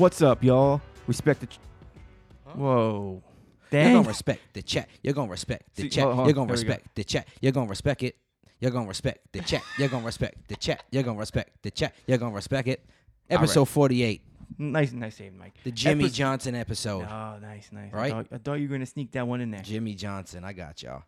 What's up, y'all? Respect the. Ch- Whoa. You're Dang. gonna respect the chat. You're gonna respect the See, chat. hold- hold You're gonna There we go. respect the chat. You're gonna respect it. You're gonna respect the chat. You're gonna respect the chat. You're gonna respect the chat. You're gonna respect it. Right. Episode 48, Nice, nice save, Mike. the Jimmie Episode- Johnson episode. Oh, nice, nice. Right? I thought, I thought you were gonna sneak that one in there. Jimmie Johnson, I got y'all.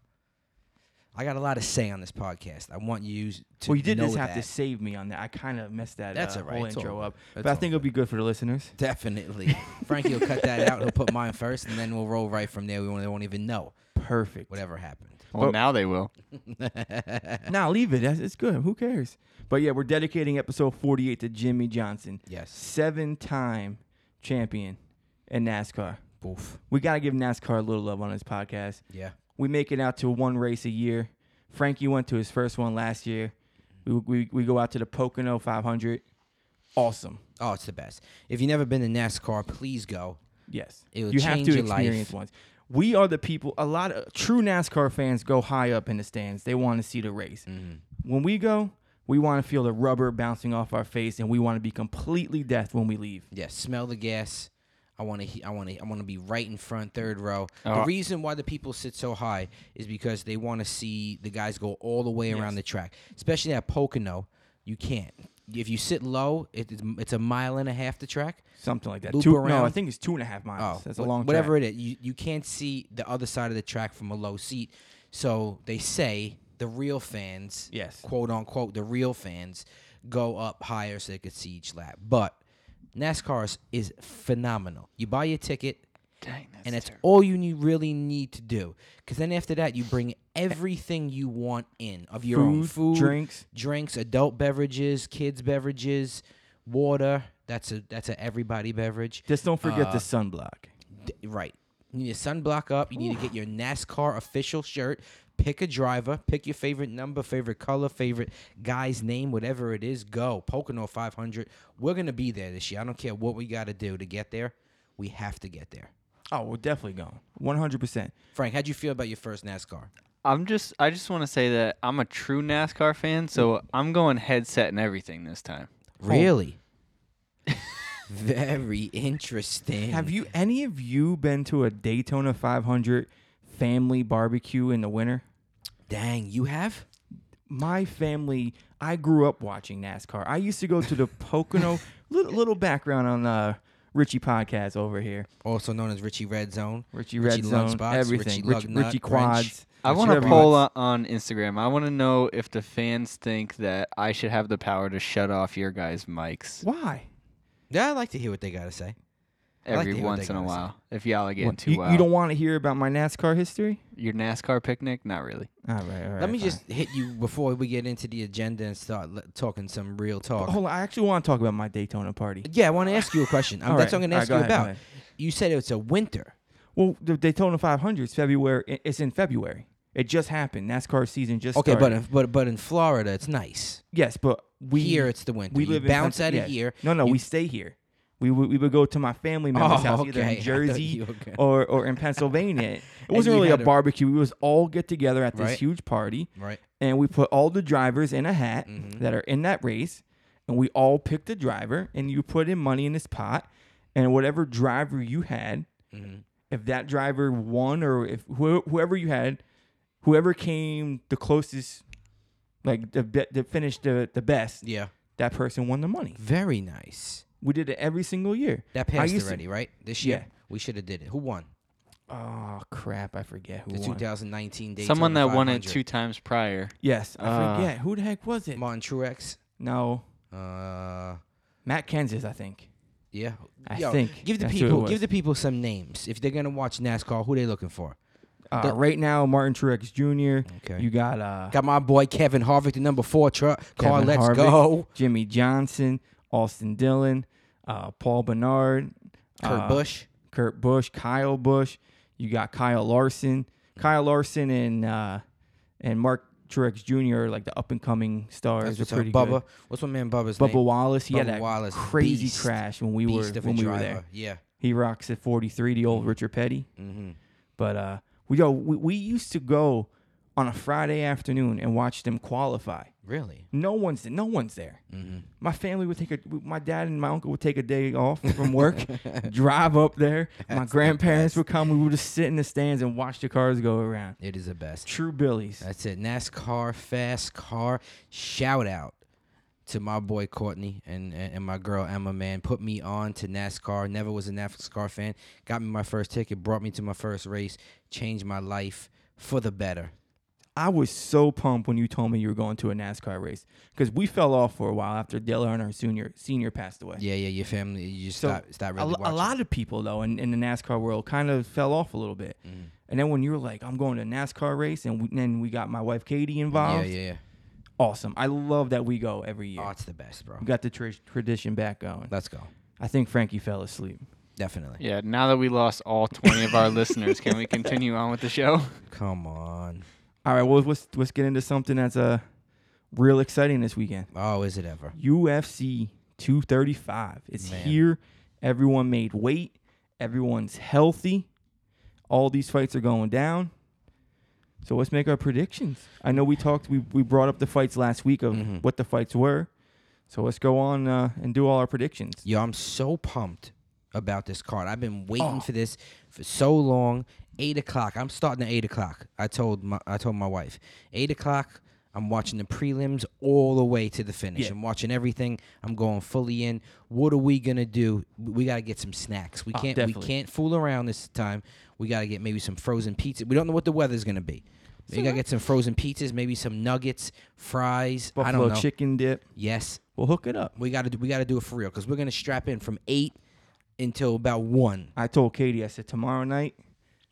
I got a lot to say on this podcast. I want you to well, you did know just have that. to save me on that. I kind of messed that That's uh, all right. whole It's intro right. up, That's but I all think it'll be good for the listeners. Definitely. Frankie will cut that out. He'll put mine first, and then we'll roll right from there. We won't, they won't even know Perfect. whatever happened. Well, But- now they will. Nah, leave it. That's, it's good. Who cares? But yeah, we're dedicating episode 48 to Jimmie Johnson, yes. seven-time champion in NASCAR. Boof. We got to give NASCAR a little love on this podcast. Yeah. We make it out to one race a year. Frankie went to his first one last year. We, we, we go out to the Pocono 500. Awesome. Oh, it's the best. If you've never been to NASCAR, please go. Yes. It will you have change to your life. experience once. We are the people, a lot of true NASCAR fans go high up in the stands. They want to see the race. Mhm. When we go, we want to feel the rubber bouncing off our face and we want to be completely deaf when we leave. Yeah, smell the gas. I want to. I want to. I want to be right in front, third row. the Oh. reason why the people sit so high is because they want to see the guys go all the way around the track. Especially at Pocono, you can't. If you sit low, it, it's, it's a mile and a half the track. Something like that. Loop Two, no, I think it's two and a half miles. Oh, That's a long whatever track. it is. You you can't see the other side of the track from a low seat. So they say the real fans, Yes. quote unquote, the real fans go up higher so they could see each lap. But NASCAR is- is phenomenal. You buy your ticket, Dang, that's and that's terrible. all you need, really need to do. Because then after that, you bring everything you want in of your own food, drinks. drinks, adult beverages, kids beverages, water. That's a that's a everybody beverage. Just don't forget Uh, the sunblock. D- right. You need a sunblock up. You need to get your NASCAR official shirt. Pick a driver. Pick your favorite number, favorite color, favorite guy's name, whatever it is. Go. Pocono 500. We're going to be there this year. I don't care what we got to do to get there. We have to get there. Oh, we're definitely going. 100%. Frank, how'd you feel about your first NASCAR? I'm just. I just want to say that I'm a true NASCAR fan, so I'm going headset and everything this time. Oh. Really? Very interesting. Have you any of you been to a Daytona 500 family barbecue in the winter? Dang, you have? My family, I grew up watching NASCAR. I used to go to the Pocono. little, little background on uh, Richie podcast over here. Also known as Richie Red Zone. Richie Richie Red Zone, Lunchbox, everything. Richie Rich, Lugnut, Richie Grinch. Quads. I want to poll on, on Instagram. I want to know if the fans think that I should have the power to shut off your guys' mics Why? Yeah, I'd like to hear what they got to say. I like every to hear what once in a while. If y'all are getting What, too you, wild. you don't want to hear about my NASCAR history? your NASCAR picnic? Not really. All right, all right. Let me fine. just hit you before we get into the agenda and start le- talking some real talk. Hold on. I actually want to talk about my Daytona party. Yeah, I want to ask you a question. Um, All that's right, what I'm going to ask go you ahead, about. You said it's a winter. Well, the Daytona 500 is February. It's in February. It just happened. NASCAR season just Okay, but started. in, but but in Florida it's nice. yes, but we here it's the winter. we you live bounce Penn- out of here. No, no, You- we stay here. We would we would go to my family member's Oh, house either okay. I in Jersey you or or in Pennsylvania. It wasn't really a barbecue. We was all get together at this Right. huge party, Right. and we put all the drivers in a hat Mhm. that are in that race, and we all picked a driver, and you put in money in this pot, and whatever driver you had, hmm if that driver won or if wh- whoever you had, whoever came the closest, like the the finished the the best, Yeah. that person won the money. Very nice. We did it every single year. That passed used to- already, right? This year Yeah. we should have did it. Who won? Oh crap! I forget who The won. 2019 Daytona Someone that won it two times prior. Yes, I Uh, forget who the heck was it. Martin Truex. No, Uh, Matt Kenseth, I think. yeah. I Yo, think Give the that's who it people give the people some names if they're gonna watch NASCAR. Who they looking for? Uh, the- right now, Martin Truex Jr. Okay. You got uh, Got my boy Kevin Harvick, the number four truck car. Kevin Let's Harvick. go. Jimmie Johnson, Austin Dillon, uh, Paul Menard, Kurt uh, Busch. Kurt Busch, Kyle Busch. You got Kyle Larson, Kyle Larson, and uh, and Mark Truex Jr. like the up and coming stars. That's up. pretty Bubba. good. What's my man Bubba's Bubba name? Wallace, he had Bubba that Wallace, crazy beast. crash when we were Beast when we driver. were there. Yeah. He rocks at 43, the old Richard Petty. Mm-hmm. But uh, we yo we, we used to go on a Friday afternoon and watch them qualify. Really? No one's no one's there. Mm-hmm. My family would take a my dad and my uncle would take a day off from work, drive up there. my That's the grandparents best. would come. We would just sit in the stands and watch the cars go around. It is the best. True Billies. That's it. NASCAR, fast car. Shout out to my boy Courtney and, and, and my girl Emma, man. Put me on to NASCAR. Never was a NASCAR fan. Got me my first ticket, brought me to my first race, changed my life for the better. I was so pumped when you told me you were going to a NASCAR race because we fell off for a while after Dale Earnhardt Senior senior passed away. Yeah, yeah, your family, you just So, stop, stop a, really a watching. lot of people though in, in the NASCAR world kind of fell off a little bit. Mhm. And then when you were like, "I'm going to a NASCAR race," and we, then we got my wife Katie Yeah, involved. yeah, yeah. Awesome. I love that we go every year. Oh, it's the best, bro. We got the tra- tradition back going. Let's go. I think Frankie fell asleep. Definitely. Yeah, now that we lost all 20 of our listeners, can we continue on with the show? Come on. All right, well let's let's get into something that's uh real exciting this weekend. Oh, is it ever? UFC 235. It's Man. here. Everyone made weight. Everyone's healthy. All these fights are going down. So let's make our predictions. I know we talked. We we brought up the fights last week of Mhm. what the fights were. So let's go on uh, and do all our predictions. Yo, I'm so pumped about this card. I've been waiting Oh. for this for so long. Eight o'clock. I'm starting at eight o'clock. I told my I told my wife. Eight o'clock. I'm watching the prelims all the way to the finish. Yeah. I'm watching everything. I'm going fully in. What are we gonna do? We gotta get some snacks. We Oh, can't definitely. we can't fool around this time. We gotta get maybe some frozen pizza. We don't know what the weather's gonna be. We gotta get some frozen pizzas, maybe some nuggets, fries. I Buffalo don't know. chicken dip. Yes, We'll hook it up. we gotta do, we gotta do it for real because we're gonna strap in from eight until about one. I told Katie. I said tomorrow night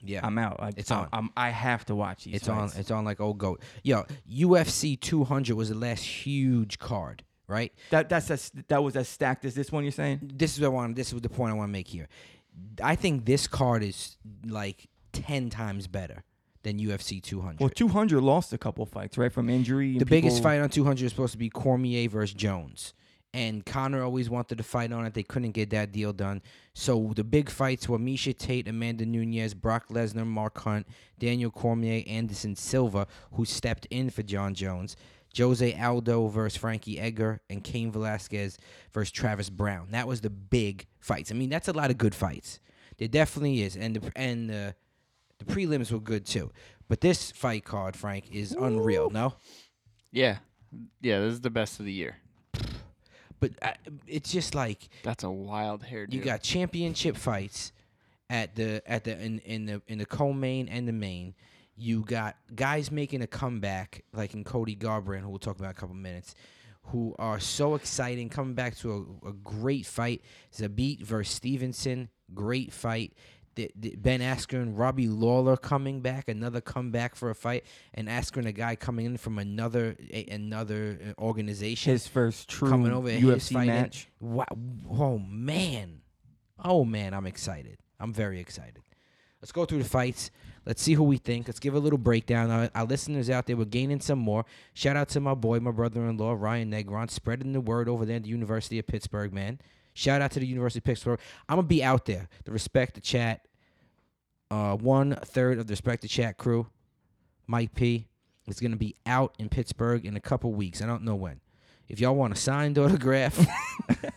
Yeah, I'm out. I, It's on. I'm, I have to watch these. it's on. It's on like old goat. Yo, UFC 200 was the last huge card, right? That that's as, that was as stacked as this one. You're saying? This is what I want. This is the point I want to make here. I think this card is like ten times better than UFC 200. Well, 200 lost a couple fights, right, from injury. and the biggest fight on 200 is supposed to be Cormier versus Jones. And Conor always wanted to fight on it. They couldn't get that deal done. So the big fights were Miesha Tate, Amanda Nunes, Brock Lesnar, Mark Hunt, Daniel Cormier, Anderson Silva, who stepped in for Jon Jones, Jose Aldo versus Frankie Edgar, and Cain Velasquez versus Travis Browne. That was the big fights. I mean, that's a lot of good fights. There definitely is. And the, and the, the prelims were good too. But this fight card, Frank, is unreal, no? Yeah. Yeah, this is the best of the year. But uh, it's just like That's a wild hair, dude. you got championship fights at the at the in, in the in the co-main and the main. You got guys making a comeback, like in Cody Garbrandt, who we'll talk about in a couple minutes, who are so exciting, coming back to a, a great fight. Zabit versus Stevenson, great fight. The, the ben Askren, Robbie Lawler coming back, another comeback for a fight, and Askren, a guy coming in from another a, another uh, organization his first true coming over UFC in- match. Wow. Oh man. Oh man, I'm excited. I'm very excited. Let's go through the fights. Let's see who we think. Let's give a little breakdown. Our, our listeners out there, we're gaining some more. Shout out to my boy, my brother-in-law, Ryan Negron, spreading the word over there at the University of Pittsburgh, man. Shout out to the University of Pittsburgh. I'm gonna be out there. The Respect the Chat. Uh, one third of the Respect the Chat crew, Mike P, is gonna be out in Pittsburgh in a couple weeks. I don't know when. If y'all want a signed autograph,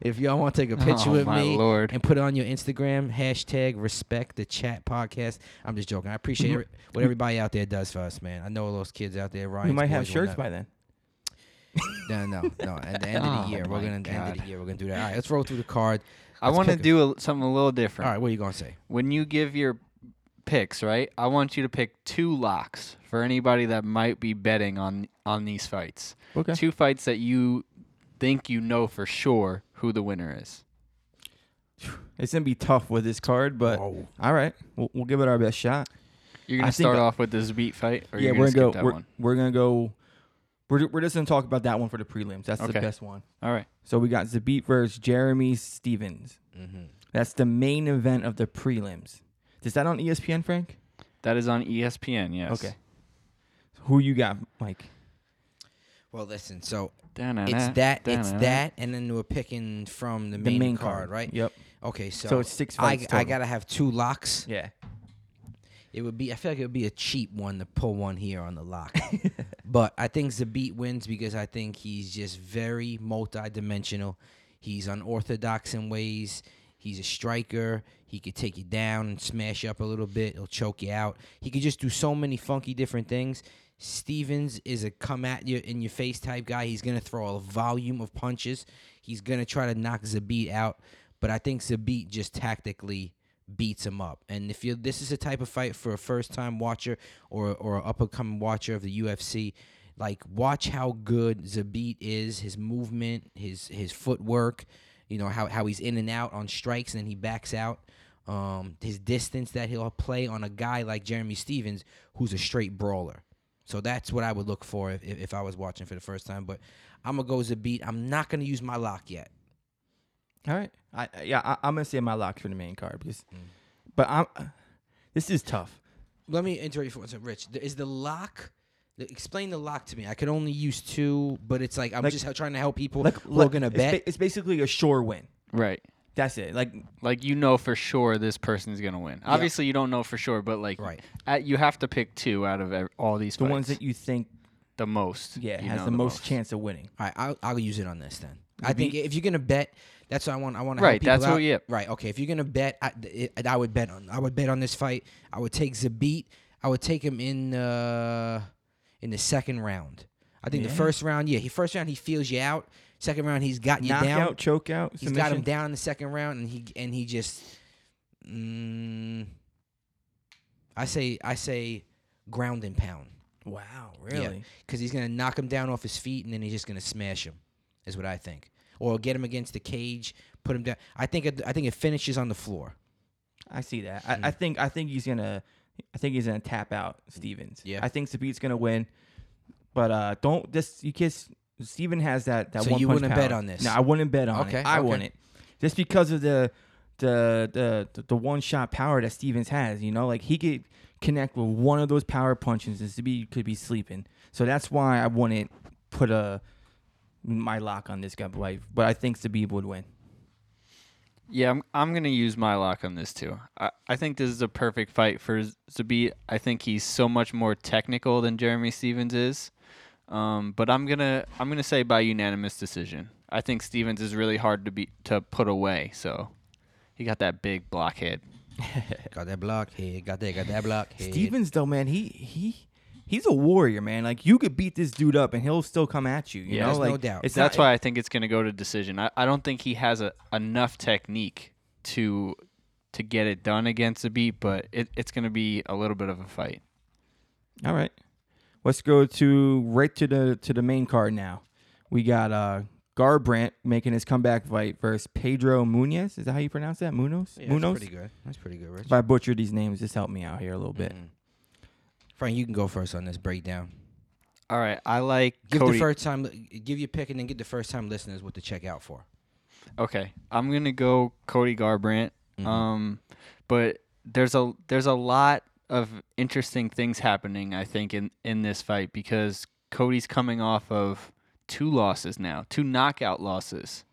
if y'all want to take a picture oh, with me lord. and put it on your Instagram, hashtag respect the chat podcast. I'm just joking. I appreciate what everybody out there does for us, man. I know those kids out there. Ryan, We might have shirts by then. No, no, no. At the end of Oh the year, we're gonna end of the year. We're gonna do that. All right, let's roll through the card. I Let's want to do a, something a little different. All right, what are you gonna say? When you give your picks, right? I want you to pick two locks for anybody that might be betting on on these fights. Okay. Two fights that you think you know for sure who the winner is. It's gonna be tough with this card, but Oh. all right, we'll, we'll give it our best shot. You're gonna think start off with this beat fight, or yeah, you're we're gonna gonna skip go. that We're, one. we're gonna go. We're, we're just gonna talk about that one for the prelims. That's the Okay. best one. All right. So we got Zabit versus Jeremy Stephens. Mm-hmm. That's the main event of the prelims. Is that on ESPN, Frank? That is on ESPN. Yes. Okay. Who you got, Mike? Well, listen. So Da-na-na, it's that, it's da-na-na. that, and then we're picking from the The main, main card, right? Yep. Okay, so, So it's six I, fights I total. gotta have two locks. Yeah. It would be. I feel like it would be a cheap one to pull one here on the lock. but I think Zabit wins because I think he's just very multi-dimensional. He's unorthodox in ways. He's a striker. He could take you down and smash you up a little bit. He'll choke you out. He could just do so many funky different things. Stephens is a come at you in your face type guy. He's gonna throw a volume of punches. He's gonna try to knock Zabit out. But I think Zabit just tactically beats him up. And if you this is a type of fight for a first time watcher or or up and coming watcher of the UFC, like watch how good Zabit is, his movement, his his footwork, you know, how how he's in and out on strikes and then he backs out. Um, his distance that he'll play on a guy like Jeremy Stephens, who's a straight brawler. So that's what I would look for if, if, I was watching for the first time. But I'm gonna go Zabit. I'm not gonna use my lock yet. All right. I I- yeah, I, I'm gonna say my lock for the main card because, mm. but I'm. This is tough. Let me interrupt you for one second, Rich. Is the lock? Explain the lock to me. I could only use two, but it's like I'm Like- just trying to help people Like who are like, gonna it's bet. ba- it's basically a sure win. Right. That's it. Like Like you know for sure this person's gonna win. Obviously you don't know for sure, but like Right. at, you have to pick two out of ev- all these the fights. ones that you think, the most. yeah, has know the most chance of winning. All right, I'll, I'll use it on this then. I think if you're gonna bet, that's what I want. I want to Right, help people that's what- out. yeah. Right. Okay. If you're gonna bet, I, it, I would bet on. I would bet on this fight. I would take Zabit. I would take him in uh in the second round. I think the first round, yeah, he first round he feels you out. Second round he's got you down. choke out, He's submission. got him down in the second round, and he and he just. Mm, I say I say ground and pound Wow, really? because he's gonna knock him down off his feet and then he's just gonna smash him. Is what I think, or get him against the cage, put him down. I think it, I think it finishes on the floor. I see that. I, Mm. I think I think he's gonna I think he's gonna tap out Stephens. Yeah. I think Zabit's gonna win. But uh don't this you kiss Steven has that that So one you punch wouldn't bet on this? No, I wouldn't bet on Okay, it. I okay. wouldn't. Just because of the the the the, the one shot power that Stephens has, you know, like he could connect with one of those power punches and Zabit could be sleeping. So that's why I wouldn't put a my lock on this guy, but I, but I think Zabit would win. Yeah, I'm, I'm gonna use my lock on this too. I, I think this is a perfect fight for Z- Zabit. I think he's so much more technical than Jeremy Stephens is. Um, but I'm gonna I'm gonna say by unanimous decision. I think Stephens is really hard to be to put away. So he got that big blockhead. Got that block head. Got that. Got that block head. Stephens though, man, he he he's a warrior, man. Like you could beat this dude up and he'll still come at you. You Yeah. know, There's no doubt. It's That's not, why I think it's gonna go to decision. I, I don't think he has a, enough technique to to get it done against a beat, but it, it's gonna be a little bit of a fight. All right, let's go to right to the to the main card now. We got uh Garbrandt making his comeback fight versus Pedro Munhoz. Is that how you pronounce that? Munhoz. Yeah, Munhoz. that's pretty good. That's pretty good, Rich. If I butcher these names, just help me out here a little bit. Mhm. Frank, you can go first on this breakdown. All right, I like Give Cody. the first time. Give your pick and then get the first time listeners what to check out for. Okay, I'm gonna go Cody Garbrandt. Mhm. Um, but there's a there's a lot of interesting things happening. I think in in this fight because Cody's coming off of two losses now, two knockout losses,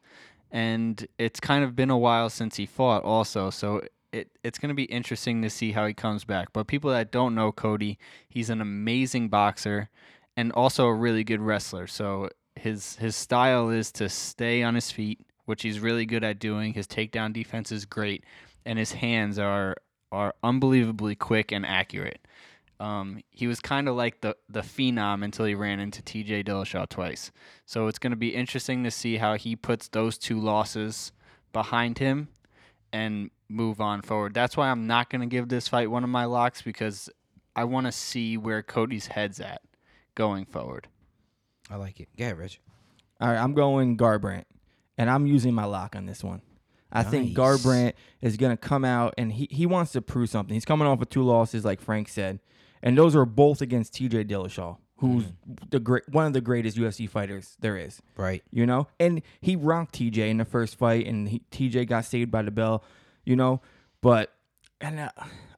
and it's kind of been a while since he fought. Also, so. It, it's going to be interesting to see how he comes back. But people that don't know Cody, he's an amazing boxer and also a really good wrestler. So his his style is to stay on his feet, which he's really good at doing. His takedown defense is great, and his hands are are unbelievably quick and accurate. Um, he was kind of like the the phenom until he ran into T.J. Dillashaw twice. So it's going to be interesting to see how he puts those two losses behind him and move on forward. That's why I'm not going to give this fight one of my locks because I want to see where Cody's head's at going forward. I like it. Go ahead, Rich. All right, I'm going Garbrandt, and I'm using my lock on this one. I think Nice. Garbrandt is going to come out and he, he wants to prove something. He's coming off of two losses, like Frank said, and those are both against T.J. Dillashaw, who's mm-hmm. the great one of the greatest UFC fighters there is. Right. You know, and he rocked TJ in the first fight, and he, TJ got saved by the bell. You know, but and uh,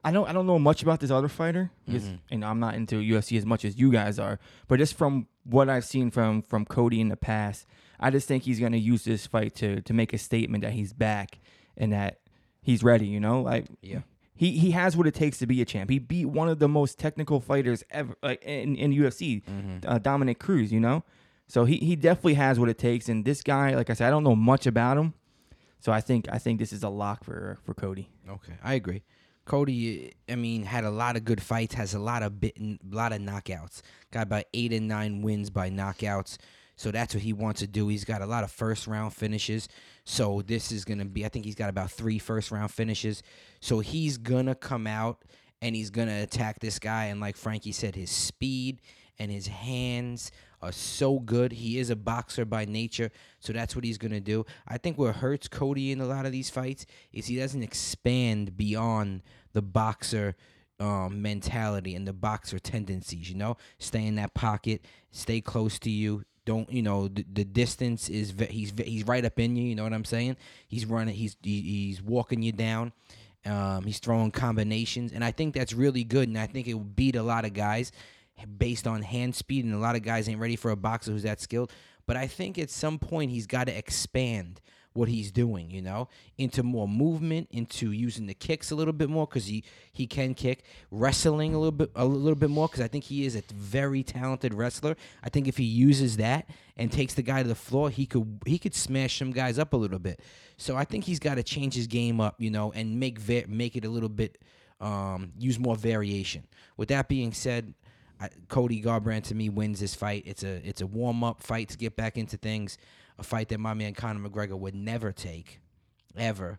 I don't I don't know much about this other fighter because Mm-hmm. know I'm not into UFC as much as you guys are. But just from what I've seen from from Cody in the past, I just think he's gonna use this fight to to make a statement that he's back and that he's ready. You know, like Yeah. he he has what it takes to be a champ. He beat one of the most technical fighters ever like in in UFC, uh, Dominick Cruz. You know, so he he definitely has what it takes. And this guy, like I said, I don't know much about him, so I think I think this is a lock for for Cody. Okay, I agree. Cody, I mean, had a lot of good fights, has a lot of bit, lot of knockouts. Got about eight and nine wins by knockouts. So that's what he wants to do. He's got a lot of first round finishes. So this is gonna be. I think he's got about three first round finishes. So he's gonna come out and he's gonna attack this guy. And like Frankie said, his speed and his hands are so good. He is a boxer by nature, so that's what he's gonna do. I think what hurts Cody in a lot of these fights is he doesn't expand beyond the boxer um, mentality and the boxer tendencies. You know, stay in that pocket, stay close to you. Don't you know the, the distance is he's he's right up in you. You know what I'm saying? He's running. He's he, he's walking you down. Um, he's throwing combinations, and I think that's really good. And I think it will beat a lot of guys based on hand speed. And a lot of guys ain't ready for a boxer who's that skilled. But I think at some point he's got to expand what he's doing, you know, into more movement, into using the kicks a little bit more because he he can kick, wrestling a little bit a little bit more because I think he is a very talented wrestler. I think if he uses that and takes the guy to the floor, he could he could smash some guys up a little bit. So I think he's got to change his game up, you know, and make make it a little bit um, use more variation. With that being said, I, Cody Garbrandt to me wins this fight. It's a it's a warm up fight to get back into things. A fight that my man Conor McGregor would never take, ever.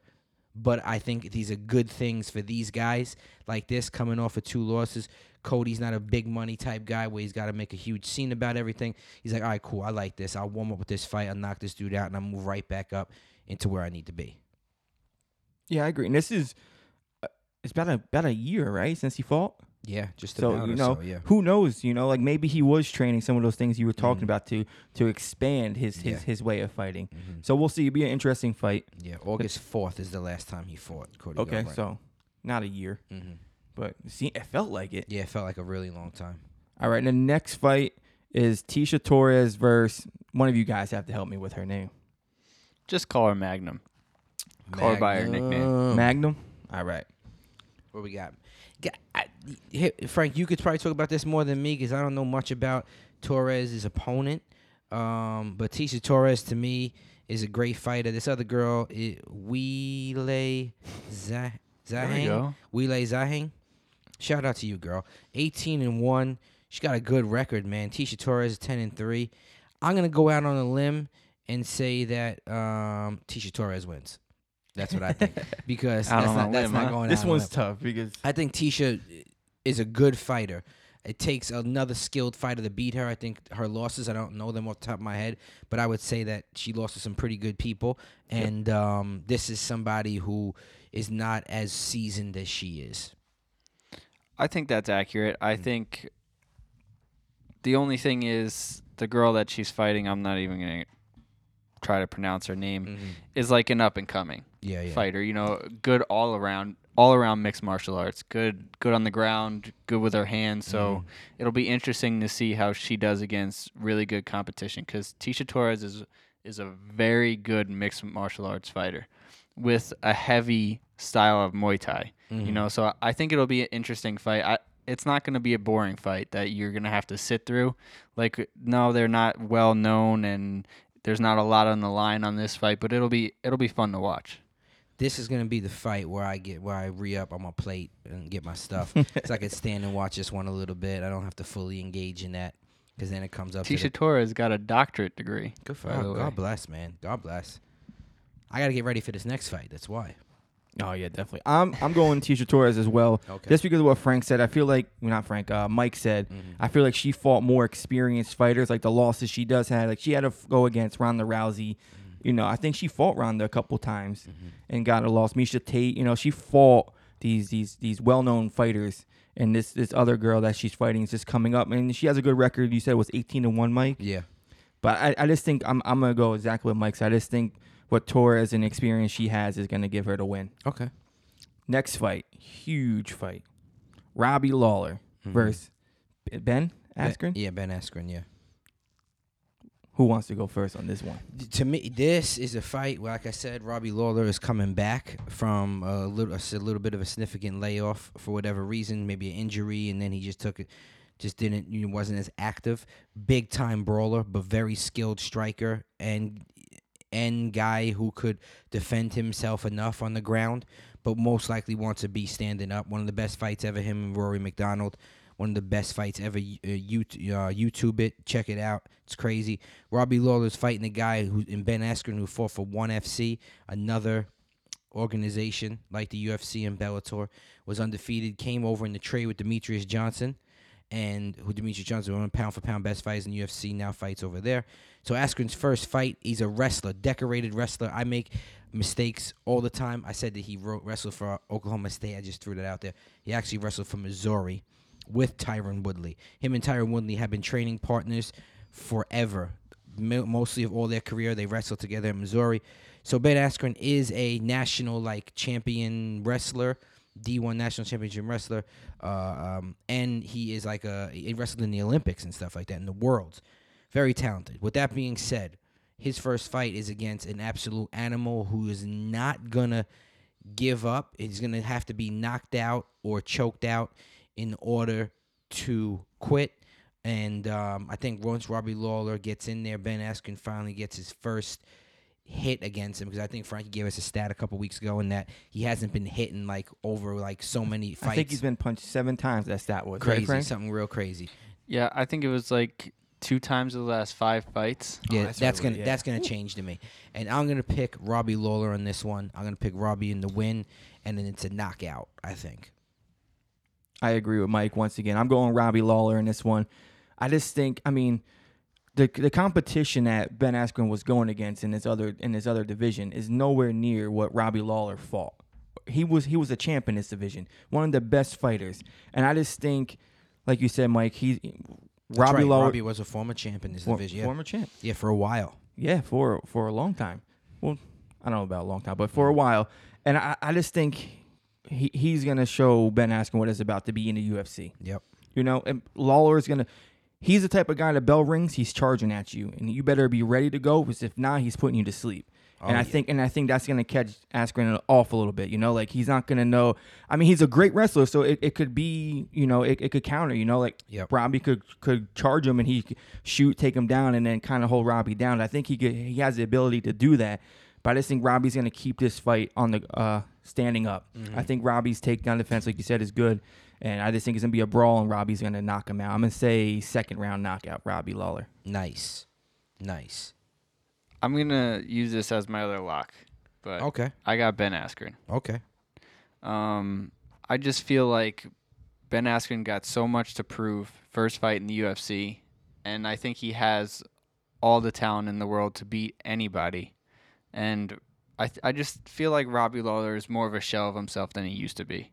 But I think these are good things for these guys like this coming off of two losses. Cody's not a big money type guy where he's got to make a huge scene about everything. He's like, all right, cool, I like this. I'll warm up with this fight. I'll knock this dude out, and I'll move right back up into where I need to be. Yeah, I agree. And this is uh, it's about a, about a year, right, since he fought. Yeah, just So about you know, so, yeah. who knows? You know, like maybe he was training some of those things you were talking Mhm. about to to expand his his Yeah. his way of fighting. Mhm. So we'll see. It'll be an interesting fight. Yeah, August fourth is the last time he fought Cody. Okay, Garbrandt. so not a year, hmm but see, it felt like it. yeah, it felt like a really long time. All right, and the next fight is Tecia Torres versus one of you guys have to help me with her name. Just call her Magnum. Call her by her nickname. Magnum. Magnum. All right. What we got? Got- I- here, Frank, you could probably talk about this more than me because I don't know much about Torres' opponent. Um, but Tecia Torres to me is a great fighter. This other girl, I- Weili Zah- There we Zahang. go. Zahang. Shout out to you, girl. 18 and 1. She got a good record, man. Tecia Torres 10 and 3. I'm going to go out on a limb and say that um, Tecia Torres wins. That's what I think. Because that's not, a that's limb, not huh? going This out one's tough because I think Tecia is a good fighter. It takes another skilled fighter to beat her. I think her losses, I don't know them off the top of my head, but I would say that she lost to some pretty good people. And um, this is somebody who is not as seasoned as she is. I think that's accurate. I Mm. think the only thing is the girl that she's fighting. I'm not even gonna try to pronounce her name. Is like an up and coming Yeah, yeah. fighter. You know, good all around, all around mixed martial arts. Good, good on the ground. Good with her hands. So Mhm. it'll be interesting to see how she does against really good competition. Because Tecia Torres is is a very good mixed martial arts fighter with a heavy style of Muay Thai. You Mhm. know, so I think it'll be an interesting fight. I, it's not going to be a boring fight that you're going to have to sit through. Like, no, they're not well known, and there's not a lot on the line on this fight, but it'll be it'll be fun to watch. This is gonna be the fight where I get where I re up on my plate and get my stuff, so I can stand and watch this one a little bit. I don't have to fully engage in that because then it comes up. Tecia the, Torres got a doctorate degree. good for her. the way. God bless, man. God bless. I got to get ready for this next fight. That's why. Oh yeah, definitely. I'm I'm going Tecia Torres as well. Okay. Just because of what Frank said, I feel like well, not Frank, uh, Mike said. Mhm. I feel like she fought more experienced fighters, like the losses she does have. Like she had to f- go against Ronda Rousey. You know, I think she fought Ronda a couple times and got a loss. Miesha Tate. You know, she fought these these these well known fighters. And this this other girl that she's fighting is just coming up, and she has a good record. You said it was 18 to one, Mike. Yeah. But I, I just think I'm I'm gonna go exactly what Mike said. I just think what Torres and experience she has is gonna give her the win. Okay. Next fight, huge fight. Robbie Lawler Mhm. versus Ben Askren. Yeah, Ben Askren. Yeah. Who wants to go first on this one? to me, this is a fight. Like I said, Robbie Lawler is coming back from a little, a little bit of a significant layoff for whatever reason, maybe an injury, and then he just took it, just didn't, you know, wasn't as active. Big time brawler, but very skilled striker and and guy who could defend himself enough on the ground, but most likely wants to be standing up. One of the best fights ever. Him and Rory MacDonald. One of the best fights ever. Uh, you, uh, YouTube it, check it out. It's crazy. Robbie Lawler's fighting a guy who in Ben Askren who fought for One FC, another organization like the UFC and Bellator, was undefeated. Came over in the trade with Demetrious Johnson, and who Demetrious Johnson, one the pound for pound best fighters in the UFC, now fights over there. So Askren's first fight, he's a wrestler, decorated wrestler. I make mistakes all the time. I said that he wrote wrestled for Oklahoma State. I just threw that out there. He actually wrestled for Missouri with Tyron Woodley. Him and Tyron Woodley have been training partners forever. Mostly of all their career, they wrestled together in Missouri. So Ben Askren is a national like champion wrestler, D1 national championship wrestler, uh, um, and he is like a he wrestled in the Olympics and stuff like that in the worlds. Very talented. With that being said, his first fight is against an absolute animal who is not gonna give up. He's gonna have to be knocked out or choked out in order to quit. And um, I think once Robbie Lawler gets in there, Ben Askren finally gets his first hit against him because I think Frankie gave us a stat a couple weeks ago in that he hasn't been hitting like over like so many fights. I think he's been punched seven times. That stat was crazy, Frank? something real crazy. Yeah, I think it was like two times in the last five fights. Yeah, that's that's, right, gonna yeah. that's gonna change to me. And I'm gonna pick Robbie Lawler on this one. I'm gonna pick Robbie in the win, and then it's a knockout. I think. I agree with Mike once again. I'm going Robbie Lawler in this one. I just think, I mean, the the competition that Ben Askren was going against in his other in his other division is nowhere near what Robbie Lawler fought. He was he was a champ in this division, one of the best fighters, and I just think, like you said, Mike, he That's Robbie right, Lawler, Robbie was a former champ in this for- division. Yeah. former champ. yeah, for a while. Yeah, for for a long time. Well, I don't know about a long time, but for a while. And I, I just think he, he's gonna show Ben Askren what it's about to be in the UFC. Yep. You know, and Lawler is gonna. He's the type of guy that bell rings, he's charging at you, and you better be ready to go. Because if not, he's putting you to sleep. and Oh, I yeah. think, and I think that's gonna catch Askren off a little bit. You know, like he's not gonna know. I mean, he's a great wrestler, so it, it could be, you know, it, it could counter. You know, like Yep. Robbie could could charge him and he shoot, take him down, and then kind of hold Robbie down. I think he could, he has the ability to do that. But I just think Robbie's gonna keep this fight on the uh, standing up. Mm-hmm. I think Robbie's takedown defense, like you said, is good. And I just think it's gonna be a brawl, and Robbie's gonna knock him out. I'm gonna say second round knockout, Robbie Lawler. Nice. Nice. I'm gonna use this as my other lock, but Okay. I got Ben Askren. Okay. Um, I just feel like Ben Askren got so much to prove first fight in the UFC, and I think he has all the talent in the world to beat anybody. And I th- I just feel like Robbie Lawler is more of a shell of himself than he used to be.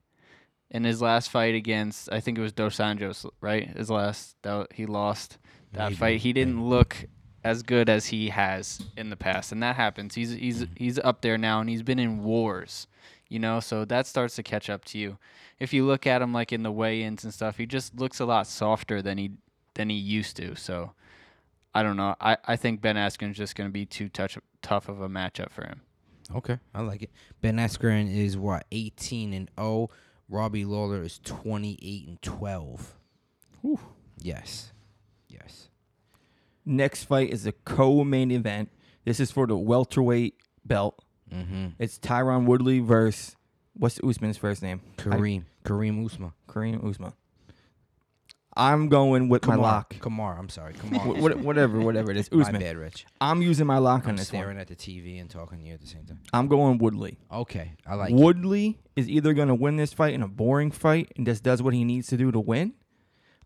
In his last fight against, I think it was Dos Anjos, right? His last that he lost that Maybe, fight. He didn't look as good as he has in the past, and that happens. He's he's he's up there now, and he's been in wars, you know. So that starts to catch up to you. If you look at him like in the weigh-ins and stuff, he just looks a lot softer than he than he used to. So I don't know. I, I think Ben Askren's just going to be too touch, tough of a matchup for him. Okay. I like it. Ben Askren is what 18 and 0. Robbie Lawler is 28 and 12. Whew. Yes. Yes. Next fight is a co-main event. This is for the welterweight belt. Mm-hmm. It's Tyron Woodley versus what's Usman's first name? Kareem. Kareem Usman. Kareem Usman. I'm going with my lock. Kamar. I'm sorry. Kamar. Wh- what- whatever, whatever it is. My bad, Rich. I'm using my lock on I'm this staring one. at the TV and talking to you at the same time. I'm going Woodley. Okay. I like it. Woodley is either going to win this fight in a boring fight and just does what he needs to do to win,